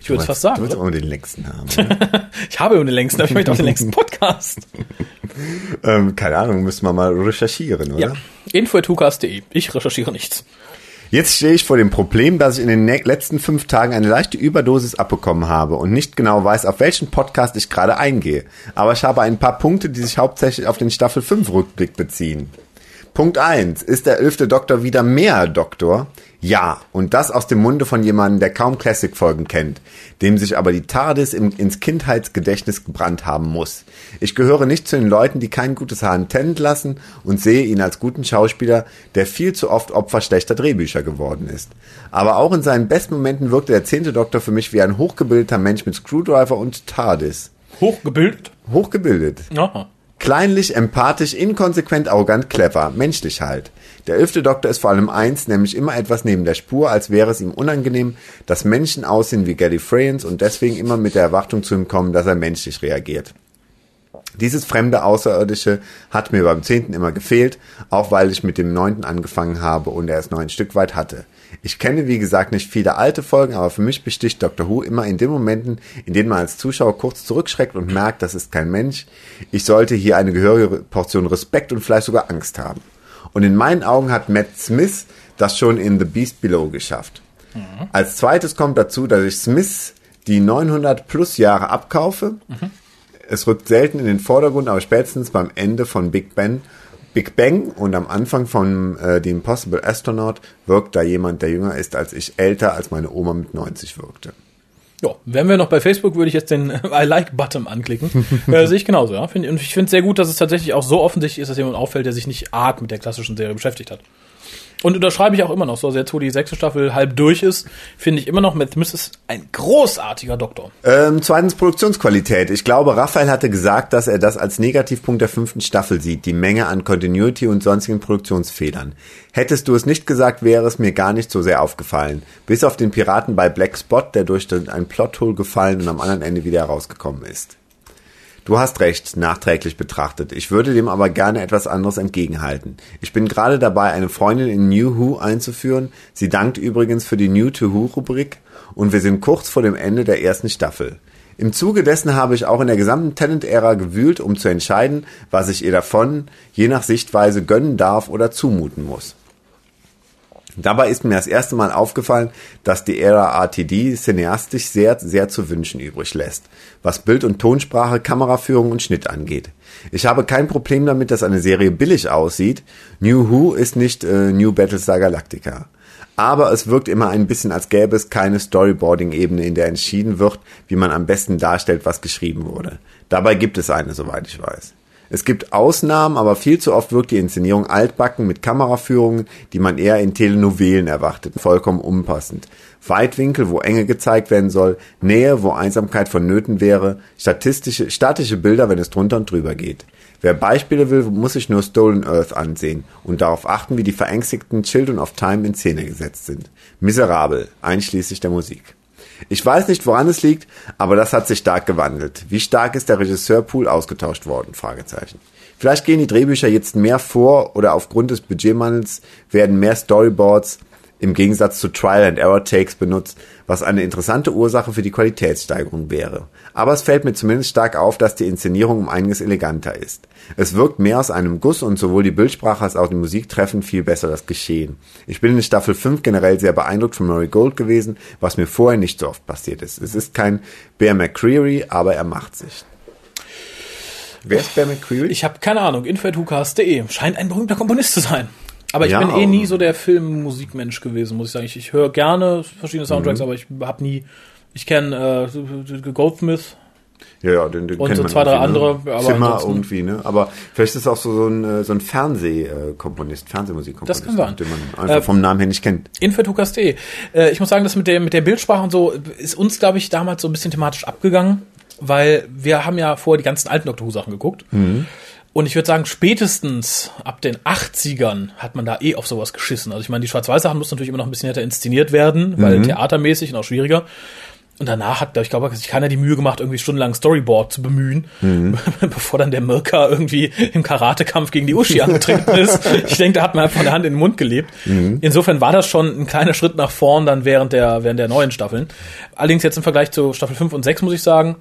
Ich würde es fast Du sagen. willst oder? auch den längsten haben. Ich habe immer den längsten, aber ich möchte auch den längsten Podcast. ähm, keine Ahnung, müssen wir mal recherchieren, oder? Ja. Info.hukas.de. Ich recherchiere nichts. Jetzt stehe ich vor dem Problem, dass ich in den letzten fünf Tagen eine leichte Überdosis abbekommen habe und nicht genau weiß, auf welchen Podcast ich gerade eingehe. Aber ich habe ein paar Punkte, die sich hauptsächlich auf den Staffel 5 Rückblick beziehen. Punkt eins: Ist der elfte Doktor wieder mehr Doktor? Ja, und das aus dem Munde von jemandem, der kaum Classic-Folgen kennt, dem sich aber die TARDIS im, ins Kindheitsgedächtnis gebrannt haben muss. Ich gehöre nicht zu den Leuten, die kein gutes Haar Tennant lassen und sehe ihn als guten Schauspieler, der viel zu oft Opfer schlechter Drehbücher geworden ist. Aber auch in seinen besten Momenten wirkte der zehnte Doktor für mich wie ein hochgebildeter Mensch mit Screwdriver und TARDIS. Hochgebildet. Hochgebildet. Aha. Kleinlich, empathisch, inkonsequent, arrogant, clever, menschlich halt. Der elfte Doktor ist vor allem eins, nämlich immer etwas neben der Spur, als wäre es ihm unangenehm, dass Menschen aussehen wie Gallifreyans und deswegen immer mit der Erwartung zu ihm kommen, dass er menschlich reagiert. Dieses fremde Außerirdische hat mir beim zehnten immer gefehlt, auch weil ich mit dem neunten angefangen habe und er es noch ein Stück weit hatte. Ich kenne, wie gesagt, nicht viele alte Folgen, aber für mich besticht Doctor Who immer in den Momenten, in denen man als Zuschauer kurz zurückschreckt und merkt, das ist kein Mensch. Ich sollte hier eine gehörige Portion Respekt und vielleicht sogar Angst haben. Und in meinen Augen hat Matt Smith das schon in The Beast Below geschafft. Als zweites kommt dazu, dass ich Smith die 900 plus Jahre abkaufe. Es rückt selten in den Vordergrund, aber spätestens beim Ende von Big Ben, Big Bang und am Anfang von äh, The Impossible Astronaut wirkt da jemand, der jünger ist als ich, älter als meine Oma mit 90 wirkte. Ja, wären wir noch bei Facebook, würde ich jetzt den I like-Button anklicken. äh, sehe ich genauso, ja. Find, und ich finde es sehr gut, dass es tatsächlich auch so offensichtlich ist, dass jemand auffällt, der sich nicht arg mit der klassischen Serie beschäftigt hat. Und unterschreibe ich auch immer noch so, jetzt wo die sechste Staffel halb durch ist, finde ich immer noch, Matt Smith ist ein großartiger Doktor. Ähm, zweitens Produktionsqualität. Ich glaube, Raphael hatte gesagt, dass er das als Negativpunkt der fünften Staffel sieht, die Menge an Continuity und sonstigen Produktionsfehlern. Hättest du es nicht gesagt, wäre es mir gar nicht so sehr aufgefallen. Bis auf den Piraten bei Black Spot, der durch ein Plothole gefallen und am anderen Ende wieder herausgekommen ist. Du hast recht, nachträglich betrachtet. Ich würde dem aber gerne etwas anderes entgegenhalten. Ich bin gerade dabei, eine Freundin in New Who einzuführen. Sie dankt übrigens für die New to Who Rubrik und wir sind kurz vor dem Ende der ersten Staffel. Im Zuge dessen habe ich auch in der gesamten Tenant-Ära gewühlt, um zu entscheiden, was ich ihr davon, je nach Sichtweise, gönnen darf oder zumuten muss. Dabei ist mir das erste Mal aufgefallen, dass die Ära RTD cineastisch sehr, sehr zu wünschen übrig lässt, was Bild- und Tonsprache, Kameraführung und Schnitt angeht. Ich habe kein Problem damit, dass eine Serie billig aussieht. New Who ist nicht äh, New Battlestar Galactica. Aber es wirkt immer ein bisschen, als gäbe es keine Storyboarding-Ebene, in der entschieden wird, wie man am besten darstellt, was geschrieben wurde. Dabei gibt es eine, soweit ich weiß. Es gibt Ausnahmen, aber viel zu oft wirkt die Inszenierung altbacken mit Kameraführungen, die man eher in Telenovelen erwartet, vollkommen unpassend. Weitwinkel, wo Enge gezeigt werden soll, Nähe, wo Einsamkeit vonnöten wäre, statistische, statische Bilder, wenn es drunter und drüber geht. Wer Beispiele will, muss sich nur Stolen Earth ansehen und darauf achten, wie die verängstigten Children of Time in Szene gesetzt sind. Miserabel, einschließlich der Musik. Ich weiß nicht, woran es liegt, aber das hat sich stark gewandelt. Wie stark ist der Regisseurpool ausgetauscht worden? Fragezeichen. Vielleicht gehen die Drehbücher jetzt mehr vor oder aufgrund des Budgetmangels werden mehr Storyboards im Gegensatz zu Trial and Error Takes benutzt, was eine interessante Ursache für die Qualitätssteigerung wäre. Aber es fällt mir zumindest stark auf, dass die Inszenierung um einiges eleganter ist. Es wirkt mehr aus einem Guss und sowohl die Bildsprache als auch die Musik treffen viel besser das Geschehen. Ich bin in Staffel 5 generell sehr beeindruckt von Murray Gold gewesen, was mir vorher nicht so oft passiert ist. Es ist kein Bear McCreary, aber er macht sich. Wer ist Bear McCreary? Ich habe keine Ahnung. info.hukas.de. Scheint ein berühmter Komponist zu sein. Aber ich ja, bin eh nie so der Film-Musikmensch gewesen, muss ich sagen. Ich, ich höre gerne verschiedene Soundtracks, mhm. aber ich habe nie. Ich kenne äh, Goldsmith. Ja, ja, den, den und so zwei, drei ne? andere. Aber Zimmer irgendwie, ne? Aber vielleicht ist es auch so, so ein, äh, so ein Fernsehkomponist, Fernsehmusikkomponist, das kann sein. den man einfach äh, vom Namen her nicht kennt. Infetukas.de. Äh, ich muss sagen, das mit der, mit der Bildsprache und so ist uns, glaube ich, damals so ein bisschen thematisch abgegangen weil wir haben ja vorher die ganzen alten Doctor Who Sachen geguckt. Mhm. Und ich würde sagen, spätestens ab den 80ern hat man da eh auf sowas geschissen. Also ich meine, die Schwarz-Weiß-Sachen mussten natürlich immer noch ein bisschen netter inszeniert werden, weil mhm. theatermäßig und auch schwieriger. Und danach hat, ich glaube, sich keiner die Mühe gemacht, irgendwie stundenlang Storyboard zu bemühen, mhm. bevor dann der Mirka irgendwie im Karatekampf gegen die Uschi angetreten ist. Ich denke, da hat man einfach von der Hand in den Mund gelebt. Mhm. Insofern war das schon ein kleiner Schritt nach vorn dann während der, während der neuen Staffeln. Allerdings jetzt im Vergleich zu Staffel 5 und 6 muss ich sagen,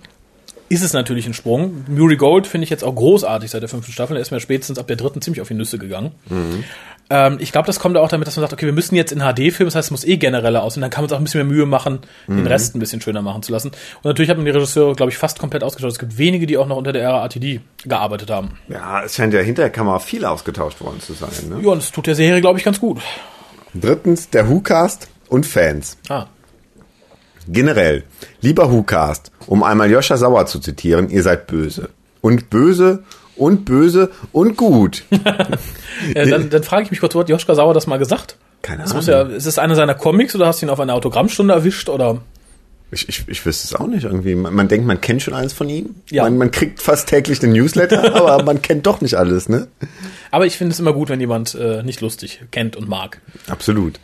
ist es natürlich ein Sprung. Murray Gold finde ich jetzt auch großartig seit der fünften Staffel. Er ist mir spätestens ab der dritten ziemlich auf die Nüsse gegangen. Mhm. Ähm, ich glaube, das kommt auch damit, dass man sagt, okay, wir müssen jetzt in HD filmen, das heißt, es muss eh genereller aussehen. Dann kann man uns auch ein bisschen mehr Mühe machen, mhm. den Rest ein bisschen schöner machen zu lassen. Und natürlich hat man die Regisseure, glaube ich, fast komplett ausgetauscht. Es gibt wenige, die auch noch unter der Ära RTD gearbeitet haben. Ja, es scheint ja hinter der Kamera viel ausgetauscht worden zu sein. Ne? Ja, und das tut der Serie, glaube ich, ganz gut. Drittens, der WhoCast und Fans. Ah. Generell, lieber WhoCast, um einmal Joscha Sauer zu zitieren, ihr seid böse. Und böse und böse und gut. ja, dann, dann frage ich mich kurz, wo hat Joschka Sauer das mal gesagt? Keine das Ahnung. Ja, ist es einer seiner Comics oder hast du ihn auf einer Autogrammstunde erwischt oder? Ich, ich, ich wüsste es auch nicht irgendwie. Man, man, denkt, man kennt schon alles von ihm. Ja. Man, man kriegt fast täglich den Newsletter, aber man kennt doch nicht alles, ne? Aber ich finde es immer gut, wenn jemand äh, nicht lustig kennt und mag. Absolut.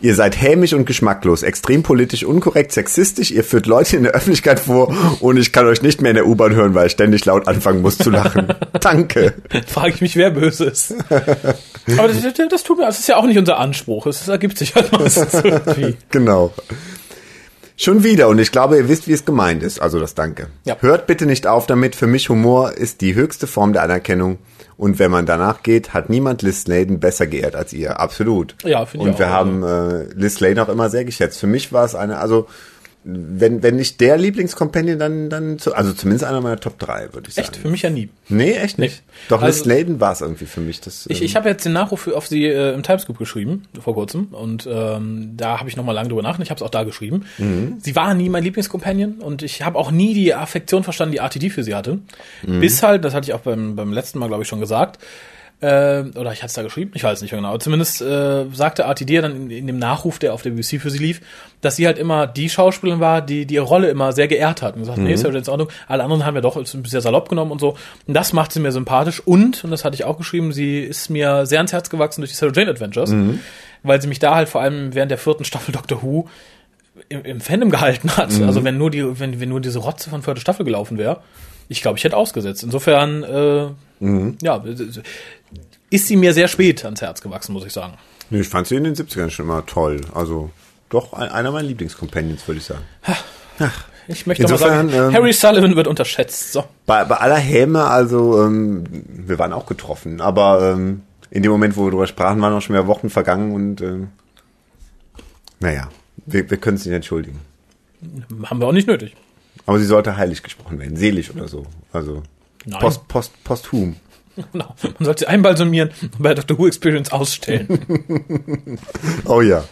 Ihr seid hämisch und geschmacklos, extrem politisch unkorrekt, sexistisch, ihr führt Leute in der Öffentlichkeit vor und ich kann euch nicht mehr in der U-Bahn hören, weil ich ständig laut anfangen muss zu lachen. Danke. Frage ich mich, wer böse ist. Aber das, das, tut mir, das ist ja auch nicht unser Anspruch. Es ergibt sich halt meistens irgendwie. Genau. Schon wieder und ich glaube, ihr wisst, wie es gemeint ist. Also das Danke. Ja. Hört bitte nicht auf damit. Für mich Humor ist die höchste Form der Anerkennung. Und wenn man danach geht, hat niemand Liz Sladen besser geehrt als ihr. Absolut. Ja, finde ich Und wir haben äh, Liz Sladen auch immer sehr geschätzt. Für mich war es eine, also wenn, wenn nicht der Lieblingscompanion, dann, dann zu, also zumindest einer meiner Top 3, würde ich sagen. Echt? Für mich ja nie. Nee, echt nicht. Nee. Doch, also, Liz Sladen war es irgendwie für mich. Das, ich ich ähm, habe jetzt den Nachruf auf sie äh, im Timescoop geschrieben, vor kurzem. Und ähm, da habe ich nochmal lange drüber nachgedacht. Ich habe es auch da geschrieben. Mhm. Sie war nie mein Lieblingscompanion und ich habe auch nie die Affektion verstanden, die RTD für sie hatte. Mhm. Bis halt, das hatte ich auch beim, beim letzten Mal, glaube ich, schon gesagt, äh, oder ich hatte es da geschrieben, ich weiß nicht mehr genau, aber zumindest äh, sagte RTD dann in, in, dem Nachruf, der auf der BBC für sie lief, dass sie halt immer die Schauspielerin war, die, die ihre Rolle immer sehr geehrt hat und gesagt, mhm. nee, ist ja in Ordnung, alle anderen haben ja doch sehr salopp genommen und so. Und das macht sie mir sympathisch und, und das hatte ich auch geschrieben, sie ist mir sehr ans Herz gewachsen durch die Sarah Jane Adventures, mhm. weil sie mich da halt vor allem während der vierten Staffel Doctor Who im, im Fandom gehalten hat. Mhm. Also wenn nur die, wenn, wenn nur diese Rotze von vierter Staffel gelaufen wäre, ich glaube, ich hätte ausgesetzt. Insofern, äh, mhm. ja, ist sie mir sehr spät ans Herz gewachsen, muss ich sagen. Nee, ich fand sie in den 70ern schon immer toll. Also doch einer meiner Lieblingscompanions, würde ich sagen. Ach, ich möchte Insofern, mal sagen, ähm, Harry Sullivan wird unterschätzt. So. Bei, bei aller Häme, also ähm, wir waren auch getroffen, aber ähm, in dem Moment, wo wir darüber sprachen, waren auch schon mehr Wochen vergangen und ähm, naja, wir, wir können es nicht entschuldigen. Haben wir auch nicht nötig. Aber sie sollte heilig gesprochen werden, selig oder so. Also Nein. Post, post, posthum. Genau. Man sollte sie einbalsamieren und bei Dr. Who Experience ausstellen. oh ja.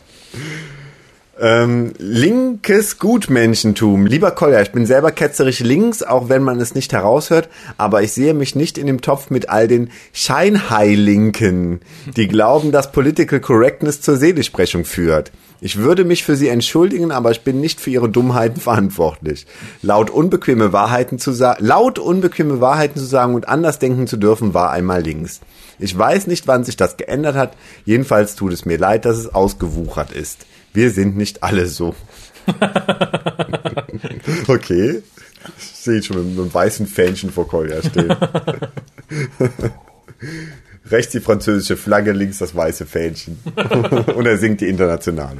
Ähm, linkes Gutmenschentum. Lieber Kolja, ich bin selber ketzerisch links, auch wenn man es nicht heraushört, aber ich sehe mich nicht in dem Topf mit all den Scheinheilinken, die glauben, dass Political Correctness zur Seligsprechung führt. Ich würde mich für sie entschuldigen, aber ich bin nicht für ihre Dummheiten verantwortlich. Laut unbequeme Wahrheiten zu sagen, laut unbequeme Wahrheiten zu sagen und anders denken zu dürfen, war einmal links. Ich weiß nicht, wann sich das geändert hat. Jedenfalls tut es mir leid, dass es ausgewuchert ist. Wir sind nicht alle so. okay. Ich sehe schon mit einem weißen Fähnchen vor Kolja stehen. Rechts die französische Flagge, links das weiße Fähnchen. Und er singt die internationale.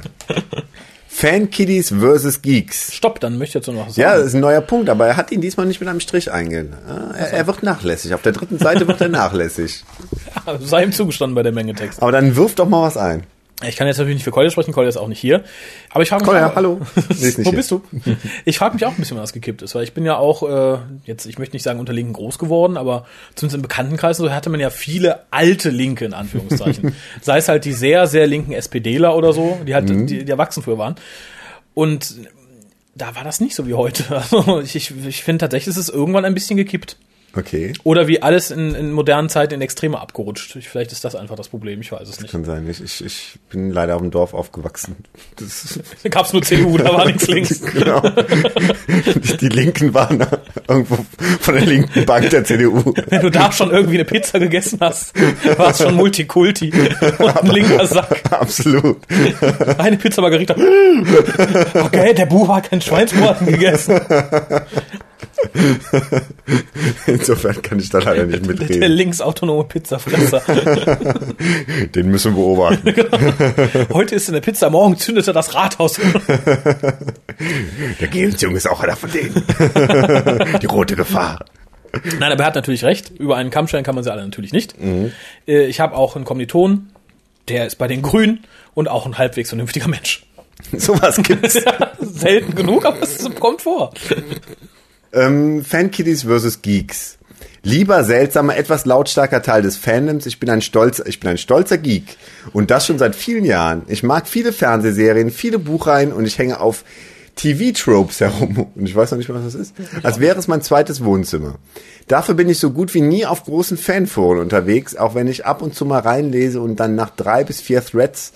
Fankiddies versus Geeks. Stopp, dann möchte ich jetzt noch was sagen. Ja, das ist ein neuer Punkt, aber er hat ihn diesmal nicht mit einem Strich eingehen. Er, er wird nachlässig. Auf der dritten Seite wird er nachlässig. Ja, sei ihm zugestanden bei der Menge Text. Aber dann wirf doch mal was ein. Ich kann jetzt natürlich nicht für Kolja sprechen, Kolja ist auch nicht hier. Aber ich frage mich Kolja, auch, hallo. Ist Wo bist du? Ich frage mich auch ein bisschen, was gekippt ist, weil ich bin ja auch äh, jetzt, ich möchte nicht sagen unter Linken groß geworden, aber zumindest im Bekanntenkreis so hatte man ja viele alte Linke in Anführungszeichen. Sei es halt die sehr, sehr linken SPDler oder so, die halt die, die erwachsen früher waren. Und da war das nicht so wie heute. Also ich, ich, ich finde tatsächlich, ist es irgendwann ein bisschen gekippt. Okay. Oder wie alles in, in modernen Zeiten in Extreme abgerutscht. Ich, vielleicht ist das einfach das Problem, ich weiß es nicht. Kann sein. Ich, ich, ich bin leider auf dem Dorf aufgewachsen. Das, Da gab's nur CDU, da war nichts links. genau. Die, Linken waren irgendwo von der linken Bank der CDU. Wenn du da schon irgendwie eine Pizza gegessen hast, war es schon Multikulti und ein linker Sack. Absolut. Eine Pizza Margarita. Okay, der Buch hat keinen Schweinsbraten gegessen. Insofern kann ich da leider nicht Der mitreden. linksautonome Pizzafresser. Den müssen wir beobachten. Heute ist eine Pizza, morgen zündet er das Rathaus. Der Gehensjunge ist auch einer von denen. Die rote Gefahr. Nein, aber er hat natürlich recht. Über einen Kamm stellen kann man sie alle natürlich nicht. Äh, Ich habe auch einen Kommiliton, der ist bei den Grünen und auch ein halbwegs vernünftiger Mensch. Sowas gibt's. Selten genug, aber es kommt vor. Ähm, Fankiddies versus Geeks. Lieber seltsamer, etwas lautstarker Teil des Fandoms. Ich bin ein stolzer, ich bin ein stolzer Geek. Und das schon seit vielen Jahren. Ich mag viele Fernsehserien, viele Buchreihen und ich hänge auf TV-Tropes herum. Und ich weiß noch nicht mal, was das ist. Als wäre es mein zweites Wohnzimmer. Dafür bin ich so gut wie nie auf großen Fanforen unterwegs, auch wenn ich ab und zu mal reinlese und dann nach drei bis vier Threads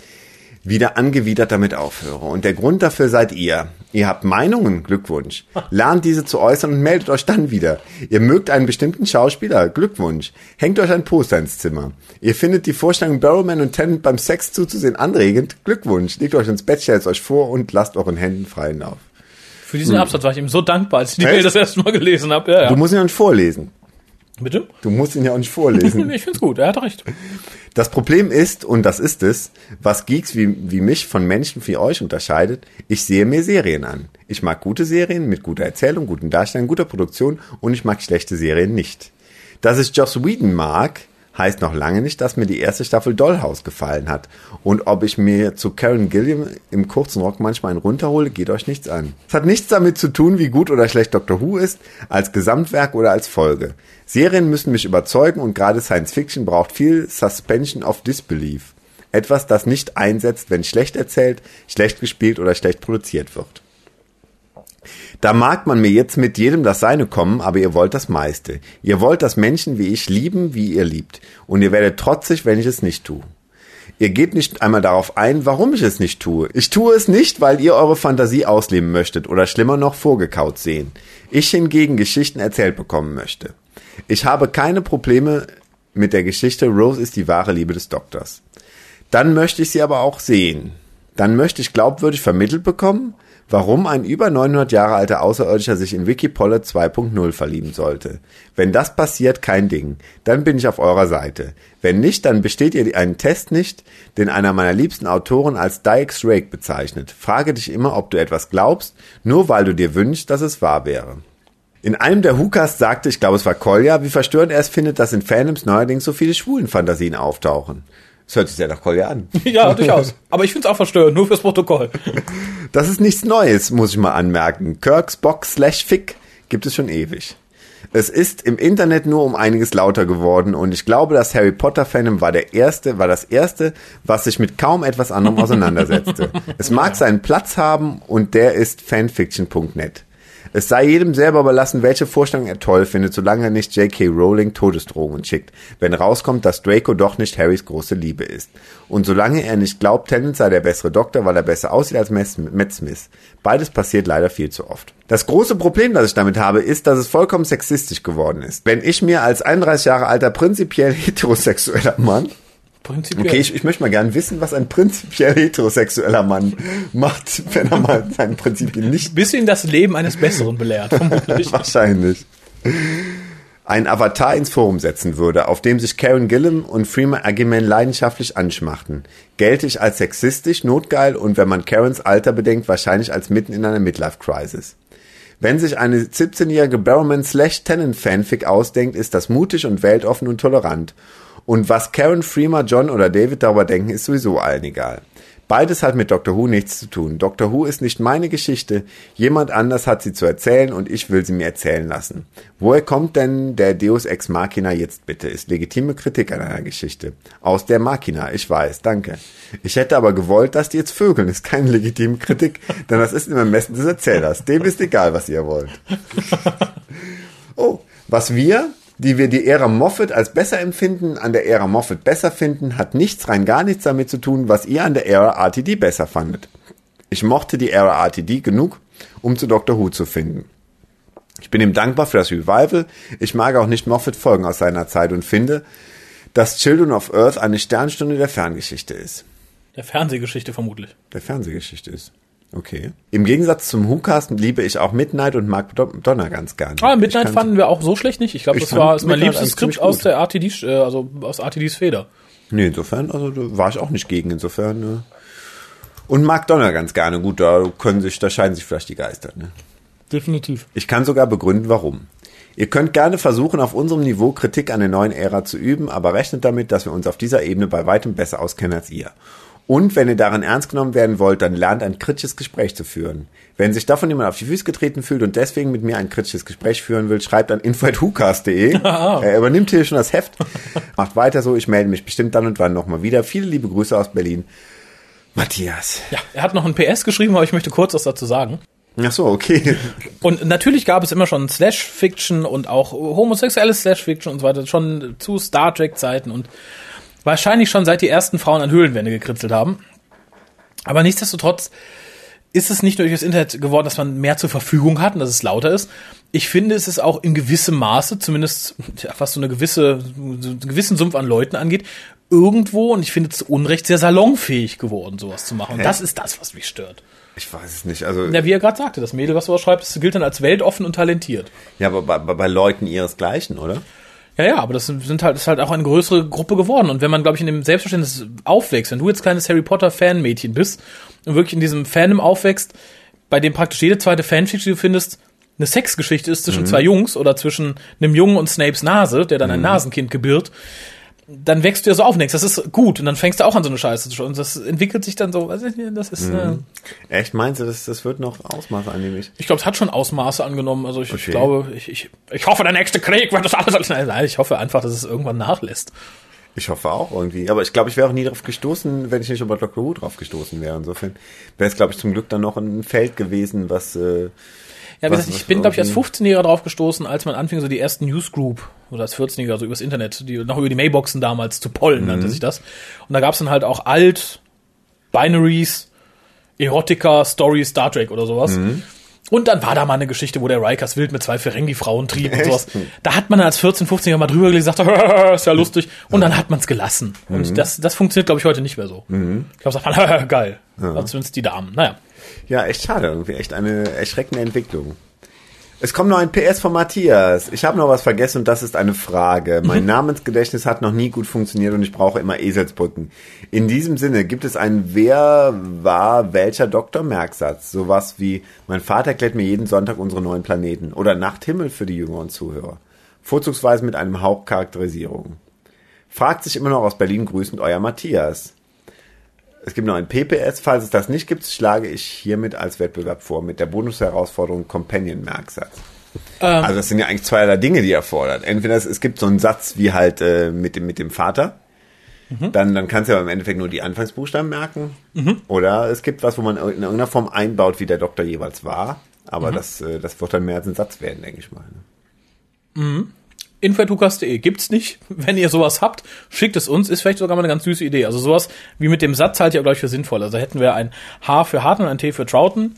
wieder angewidert damit aufhöre. Und der Grund dafür seid ihr. Ihr habt Meinungen, Glückwunsch. Lernt diese zu äußern und meldet euch dann wieder. Ihr mögt einen bestimmten Schauspieler, Glückwunsch. Hängt euch ein Poster ins Zimmer. Ihr findet die Vorstellung, Barrowman und Tennant beim Sex zuzusehen anregend, Glückwunsch. Legt euch ins Bett, stellt es euch vor und lasst euren Händen freien Lauf. Für diesen Absatz war ich ihm so dankbar, als ich die Echt? Mail das erste Mal gelesen habe. Ja, ja. Du musst ihn nicht vorlesen. Bitte? Du musst ihn ja auch nicht vorlesen. Ich find's gut, er hat recht. Das Problem ist, und das ist es, was Geeks wie, wie mich von Menschen wie euch unterscheidet, ich sehe mir Serien an. Ich mag gute Serien mit guter Erzählung, guten Darstellung, guter Produktion und ich mag schlechte Serien nicht. Dass ich Joss Whedon mag, heißt noch lange nicht, dass mir die erste Staffel Dollhouse gefallen hat. Und ob ich mir zu Karen Gilliam im kurzen Rock manchmal einen runterhole, geht euch nichts an. Es hat nichts damit zu tun, wie gut oder schlecht Doctor Who ist, als Gesamtwerk oder als Folge. Serien müssen mich überzeugen und gerade Science Fiction braucht viel Suspension of Disbelief. Etwas, das nicht einsetzt, wenn schlecht erzählt, schlecht gespielt oder schlecht produziert wird. Da mag man mir jetzt mit jedem das Seine kommen, aber ihr wollt das meiste. Ihr wollt, dass Menschen wie ich lieben, wie ihr liebt. Und ihr werdet trotzig, wenn ich es nicht tue. Ihr geht nicht einmal darauf ein, warum ich es nicht tue. Ich tue es nicht, weil ihr eure Fantasie ausleben möchtet oder schlimmer noch vorgekaut sehen. Ich hingegen Geschichten erzählt bekommen möchte. Ich habe keine Probleme mit der Geschichte Rose ist die wahre Liebe des Doktors. Dann möchte ich sie aber auch sehen. Dann möchte ich glaubwürdig vermittelt bekommen, warum ein über 900 Jahre alter Außerirdischer sich in Vicky Pollard 2.0 verlieben sollte. Wenn das passiert, kein Ding. Dann bin ich auf eurer Seite. Wenn nicht, dann besteht ihr einen Test nicht, den einer meiner liebsten Autoren als Dykes Rake bezeichnet. Frage dich immer, ob du etwas glaubst, nur weil du dir wünschst, dass es wahr wäre. In einem der Hukas sagte, ich glaube es war Kolja, wie verstörend er es findet, dass in Fandoms neuerdings so viele Schwulenfantasien auftauchen. Das hört sich sehr nach Kolja an. Ja, durchaus. Aber ich find's auch verstörend, nur fürs Protokoll. Das ist nichts Neues, muss ich mal anmerken. Kirks Box slash Fick gibt es schon ewig. Es ist im Internet nur um einiges lauter geworden und ich glaube, das Harry Potter Fandom war der erste, war das erste, was sich mit kaum etwas anderem auseinandersetzte. es mag seinen Platz haben und der ist fanfiction.net. Es sei jedem selber überlassen, welche Vorstellung er toll findet, solange er nicht J.K. Rowling Todesdrohungen schickt, wenn rauskommt, dass Draco doch nicht Harrys große Liebe ist. Und solange er nicht glaubt, Tennant sei der bessere Doktor, weil er besser aussieht als Matt Smith. Beides passiert leider viel zu oft. Das große Problem, das ich damit habe, ist, dass es vollkommen sexistisch geworden ist. Wenn ich mir als 31 Jahre alter prinzipiell heterosexueller Mann Prinzipiell. Okay, ich, ich möchte mal gern wissen, was ein prinzipiell heterosexueller Mann macht, wenn er mal seinen Prinzipien nicht. Bis ihn das Leben eines Besseren belehrt, vermutlich. Wahrscheinlich. Ein Avatar ins Forum setzen würde, auf dem sich Karen Gillam und Freeman Agiman leidenschaftlich anschmachten. Gelte ich als sexistisch, notgeil und wenn man Karens Alter bedenkt, wahrscheinlich als mitten in einer Midlife-Crisis. Wenn sich eine 17-jährige Barrowman slash Tennant Fanfic ausdenkt, ist das mutig und weltoffen und tolerant. Und was Karen, Freeman, John oder David darüber denken, ist sowieso allen egal. Beides hat mit Doctor Who nichts zu tun. Doctor Who ist nicht meine Geschichte. Jemand anders hat sie zu erzählen und ich will sie mir erzählen lassen. Woher kommt denn der Deus Ex Machina jetzt bitte? Ist legitime Kritik an einer Geschichte. Aus der Machina, ich weiß, danke. Ich hätte aber gewollt, dass die jetzt vögeln. Ist keine legitime Kritik, denn das ist im Ermessen des Erzählers. Dem ist egal, was ihr wollt. Oh, was wir die wir die Ära Moffat als besser empfinden, an der Ära Moffat besser finden, hat nichts, rein gar nichts damit zu tun, was ihr an der Ära RTD besser fandet. Ich mochte die Ära RTD genug, um zu Doctor Who zu finden. Ich bin ihm dankbar für das Revival. Ich mag auch nicht Moffat Folgen aus seiner Zeit und finde, dass Children of Earth eine Sternstunde der Ferngeschichte ist. Der Fernsehgeschichte vermutlich. Der Fernsehgeschichte ist. Okay. Im Gegensatz zum WhoCast liebe ich auch Midnight und Mark Donner ganz gerne. Ah, Midnight fanden wir auch so schlecht nicht. Ich glaube, das war ist mein liebstes Skript aus der RTD, äh, also aus RTDs Feder. Nee, insofern, also war ich auch nicht gegen, insofern. Ne. Und Mark Donner ganz gerne. Gut, da können sich, da scheiden sich vielleicht die Geister. Ne? Definitiv. Ich kann sogar begründen, warum. Ihr könnt gerne versuchen, auf unserem Niveau Kritik an der neuen Ära zu üben, aber rechnet damit, dass wir uns auf dieser Ebene bei weitem besser auskennen als ihr. Und wenn ihr daran ernst genommen werden wollt, dann lernt ein kritisches Gespräch zu führen. Wenn sich davon jemand auf die Füße getreten fühlt und deswegen mit mir ein kritisches Gespräch führen will, schreibt an info.hucast.de. er übernimmt hier schon das Heft. Macht weiter so, ich melde mich bestimmt dann und wann nochmal wieder. Viele liebe Grüße aus Berlin. Matthias. Ja, er hat noch ein PS geschrieben, aber ich möchte kurz was dazu sagen. Ach so, okay. Und natürlich gab es immer schon Slash-Fiction und auch homosexuelle Slash-Fiction und so weiter, schon zu Star Trek-Zeiten und Wahrscheinlich schon seit die ersten Frauen an Höhlenwände gekritzelt haben. Aber nichtsdestotrotz ist es nicht nur durch das Internet geworden, dass man mehr zur Verfügung hat und dass es lauter ist. Ich finde, es ist auch in gewissem Maße, zumindest was so eine gewisse, so einen gewissen Sumpf an Leuten angeht, irgendwo, und ich finde zu Unrecht, sehr salonfähig geworden, sowas zu machen. Und das ist das, was mich stört. Ich weiß es nicht. Also ja, wie er gerade sagte, das Mädel, was du schreibst, gilt dann als weltoffen und talentiert. Ja, aber bei, bei Leuten ihresgleichen, oder? Ja, ja, aber das sind halt, das ist halt auch eine größere Gruppe geworden. Und wenn man, glaube ich, in dem Selbstverständnis aufwächst, wenn du jetzt kleines Harry Potter Fanmädchen bist und wirklich in diesem Fandom aufwächst, bei dem praktisch jede zweite Fanfiction, die du findest, eine Sexgeschichte ist zwischen mhm. zwei Jungs oder zwischen einem Jungen und Snapes Nase, der dann ein mhm. Nasenkind gebührt, dann wächst du ja so auf und denkst, das ist gut. Und dann fängst du auch an so eine Scheiße zu schauen. Und das entwickelt sich dann so, weiß ich nicht, das ist. Mhm. Äh, Echt, meinst du, das, das wird noch Ausmaße annehmen? Ich glaube, es hat schon Ausmaße angenommen. Also ich, okay. ich glaube, ich, ich, ich hoffe, der nächste Krieg wird das alles. Nein, ich hoffe einfach, dass es irgendwann nachlässt. Ich hoffe auch irgendwie. Aber ich glaube, ich wäre auch nie drauf gestoßen, wenn ich nicht über Dr. Who drauf gestoßen wäre. Insofern wäre es, glaube ich, zum Glück dann noch ein Feld gewesen, was. Äh, ja, wie gesagt, ich bin, glaube ich, als 15-Jähriger drauf gestoßen, als man anfing, so die ersten Newsgroup oder als 14-Jähriger, so übers Internet, die noch über die Mailboxen damals zu pollen, mhm. nannte sich das. Und da gab's dann halt auch Alt, Binaries, Erotica, Story, Star Trek oder sowas. Mhm. Und dann war da mal eine Geschichte, wo der Rikers wild mit zwei Ferengi-Frauen trieb und sowas. Da hat man dann als 14-, 15-Jähriger mal drüber gelesen, gesagt, ist ja lustig. Und dann hat man es gelassen. Und mhm. das, das funktioniert, glaube ich, heute nicht mehr so. Mhm. Ich glaube, sagt man, geil. Ja. Also zumindest die Damen. Naja. Ja, echt schade irgendwie. Echt eine erschreckende Entwicklung. Es kommt noch ein PS von Matthias. Ich habe noch was vergessen und das ist eine Frage. Mein Namensgedächtnis hat noch nie gut funktioniert und ich brauche immer Eselsbrücken. In diesem Sinne gibt es einen Wer war welcher Doktor Merksatz. Sowas wie mein Vater erklärt mir jeden Sonntag unsere neuen Planeten oder Nachthimmel für die jüngeren Zuhörer. Vorzugsweise mit einem Hauch Charakterisierung. Fragt sich immer noch aus Berlin grüßend euer Matthias. Es gibt noch ein PPS. Falls es das nicht gibt, schlage ich hiermit als Wettbewerb vor mit der Bonusherausforderung Companion-Merksatz. also das sind ja eigentlich zweierlei Dinge, die er fordert. Entweder es, es gibt so einen Satz wie halt äh, mit, dem, mit dem Vater, dann, dann kannst du ja im Endeffekt nur die Anfangsbuchstaben merken. Oder es gibt was, wo man in irgendeiner Form einbaut, wie der Doktor jeweils war. Aber das, äh, das wird dann mehr als ein Satz werden, denke ich mal. ne? info.hukas.de gibt's nicht. Wenn ihr sowas habt, schickt es uns. Ist vielleicht sogar mal eine ganz süße Idee. Also sowas wie mit dem Satz halte ich auch gleich für sinnvoll. Also hätten wir ein H für Harten, ein T für Troughton,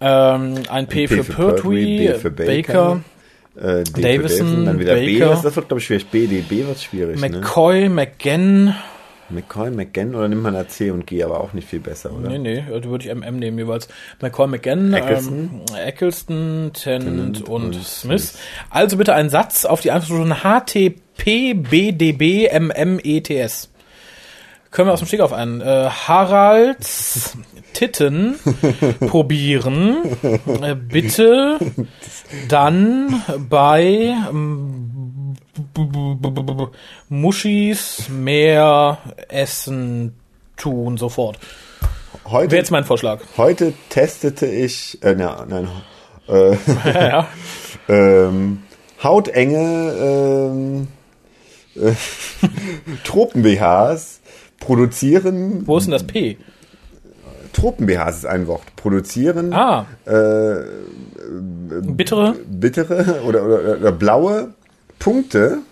ähm, ein P, für, Pertwee, B für Baker, Baker, Äh, D für Davison, dann wieder B. Baker. Das, das wird, glaube ich, schwierig. B, D, B wird schwierig. ne? McCoy, McGann. McCoy, McGann oder nimmt man da C und G, aber auch nicht viel besser, oder? Nee, nee, da würde ich MM nehmen jeweils. McCoy, McGann, Eccleston. ähm, Eccleston, Tennant und, und Smith. Also bitte einen Satz auf die Antwort HTP, BDB, MMETS. Können wir aus dem Steg auf einen. Äh, Haralds Titten probieren. Äh, bitte dann bei ähm, Muschis mehr essen tun sofort. Heute, Wäre jetzt mein Vorschlag. heute testete ich, äh, na, nein, äh, Ja, ja. ähm, hautenge ähm, äh, Tropen-BHs produzieren, Wo ist denn das P? Tropen-BHs ist ein Wort, produzieren Ah, äh, bittere. bittere oder, oder, oder blaue Punkte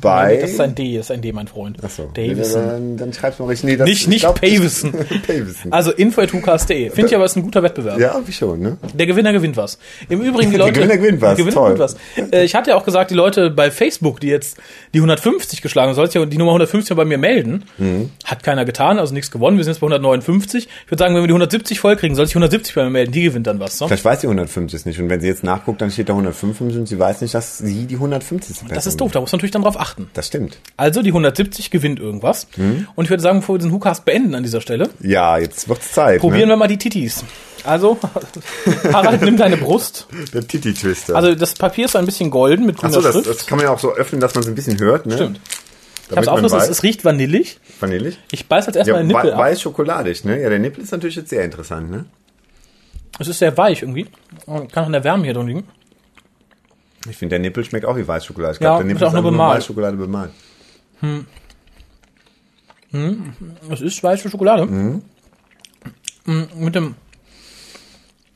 bei... das ist ein D, das ist ein D, mein Freund. Achso, Davison. Dann, dann schreib's mal richtig. Nee, das, Nicht, ich nicht glaub, Pavison. Pavison. Also info.hukas.de. Finde ich aber, ist ein guter Wettbewerb. Ja, wie schon, ne? Der Gewinner gewinnt was. Im Übrigen die Der Leute. Gewinner gewinnt was, der Gewinner toll. gewinnt was. Äh, ich hatte ja auch gesagt, die Leute bei Facebook, die jetzt die 150 geschlagen haben, soll sich ja die Nummer 150 bei mir melden. Mhm. Hat keiner getan, also nichts gewonnen. Wir sind jetzt bei 159. Ich würde sagen, wenn wir die 170 voll kriegen, soll sich 170 bei mir melden. Die gewinnt dann was. So? Vielleicht weiß sie 150 nicht. Und wenn sie jetzt nachguckt, dann steht da 155 und sie weiß nicht, dass sie die 150 Person Das ist doof, da muss man natürlich dann drauf achten. Das stimmt. Also die 170 gewinnt irgendwas. Mhm. Und ich würde sagen, bevor wir diesen Hookast beenden an dieser Stelle, Ja, jetzt wird's Zeit. probieren ne? wir mal die Titis. Also, Harald, nimm deine Brust. Der Titi-Twister. Also das Papier ist so ein bisschen golden mit grüner Achso, das, Schrift. das kann man ja auch so öffnen, dass man es ein bisschen hört, ne? Stimmt. Ich hab's aufgerissen, es, weiß. es riecht vanillig. Vanillig? Ich beiß jetzt erstmal Ja, den Nippel wei- ab. weiß schokoladig, ne? Ja, der Nippel ist natürlich jetzt sehr interessant, ne? Es ist sehr weich irgendwie. Und kann auch in der Wärme hier drin liegen. Ich finde, der Nippel schmeckt auch wie Weißschokolade. Ich Ja, glaube, der ist Nippel auch nur bemalt. Weißschokolade bemalt. Es ist weiße Schokolade. Mhm. Mm, Mit dem,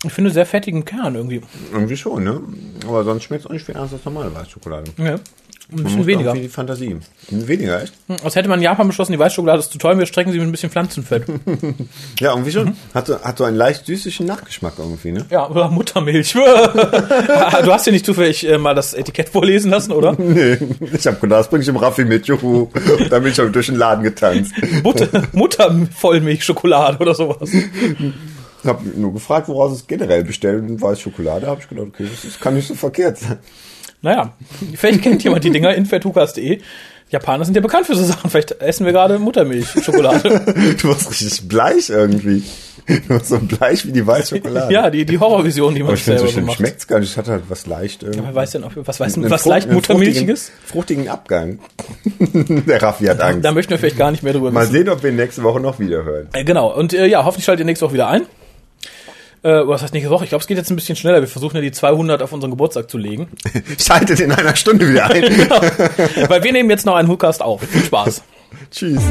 ich finde, sehr fettigen Kern irgendwie. Irgendwie schon, ne? Aber sonst schmeckt es auch nicht viel anders als normale Weißschokolade. Ja. Ein Man bisschen weniger. die Fantasie. Weniger, echt? Als hätte man in Japan beschlossen, die Weißschokolade ist zu teuer, wir strecken sie mit ein bisschen Pflanzenfett. Ja, irgendwie schon. Mhm. Hat, so, hat so einen leicht süßlichen Nachgeschmack irgendwie, ne? ja, oder Muttermilch. du hast ja nicht zufällig äh, mal das Etikett vorlesen lassen, oder? Nee, ich hab gedacht, das bring ich im Raffi mit, juhu. Dann bin ich schon durch den Laden getanzt. Butter, Muttervollmilchschokolade oder sowas. Ich hab nur gefragt, woraus es generell bestellt und weiß Schokolade. Hab ich gedacht, okay, das, ist, kann nicht so verkehrt sein. Naja, vielleicht kennt jemand die Dinger, info.hukas.de. Japaner sind ja bekannt für so Sachen. Vielleicht essen wir gerade Muttermilchschokolade. Du warst richtig bleich irgendwie. Du warst so bleich wie die Weißschokolade. ja, die, die Horrorvision, die man Aber ich so selber schlimm macht. schmeckt's gar nicht. Es hat halt was leicht irgendwie. Wer weiß denn, was weiß denn, was Frucht- leicht Muttermilchiges? Fruchtigen, fruchtigen Abgang. Der Raffi hat Angst. Da möchten wir vielleicht gar nicht mehr drüber Mal wissen. sehen, ob wir nächste Woche noch wieder hören. Äh, genau, und äh, ja, hoffentlich schaltet ihr nächste Woche wieder ein. Äh, was heißt nächste Woche? Ich glaube, es geht jetzt ein bisschen schneller. Wir versuchen ja die 200 auf unseren Geburtstag zu legen. Schaltet in einer Stunde wieder ein. Weil wir nehmen jetzt noch einen Hookast auf. Viel Spaß. Tschüss.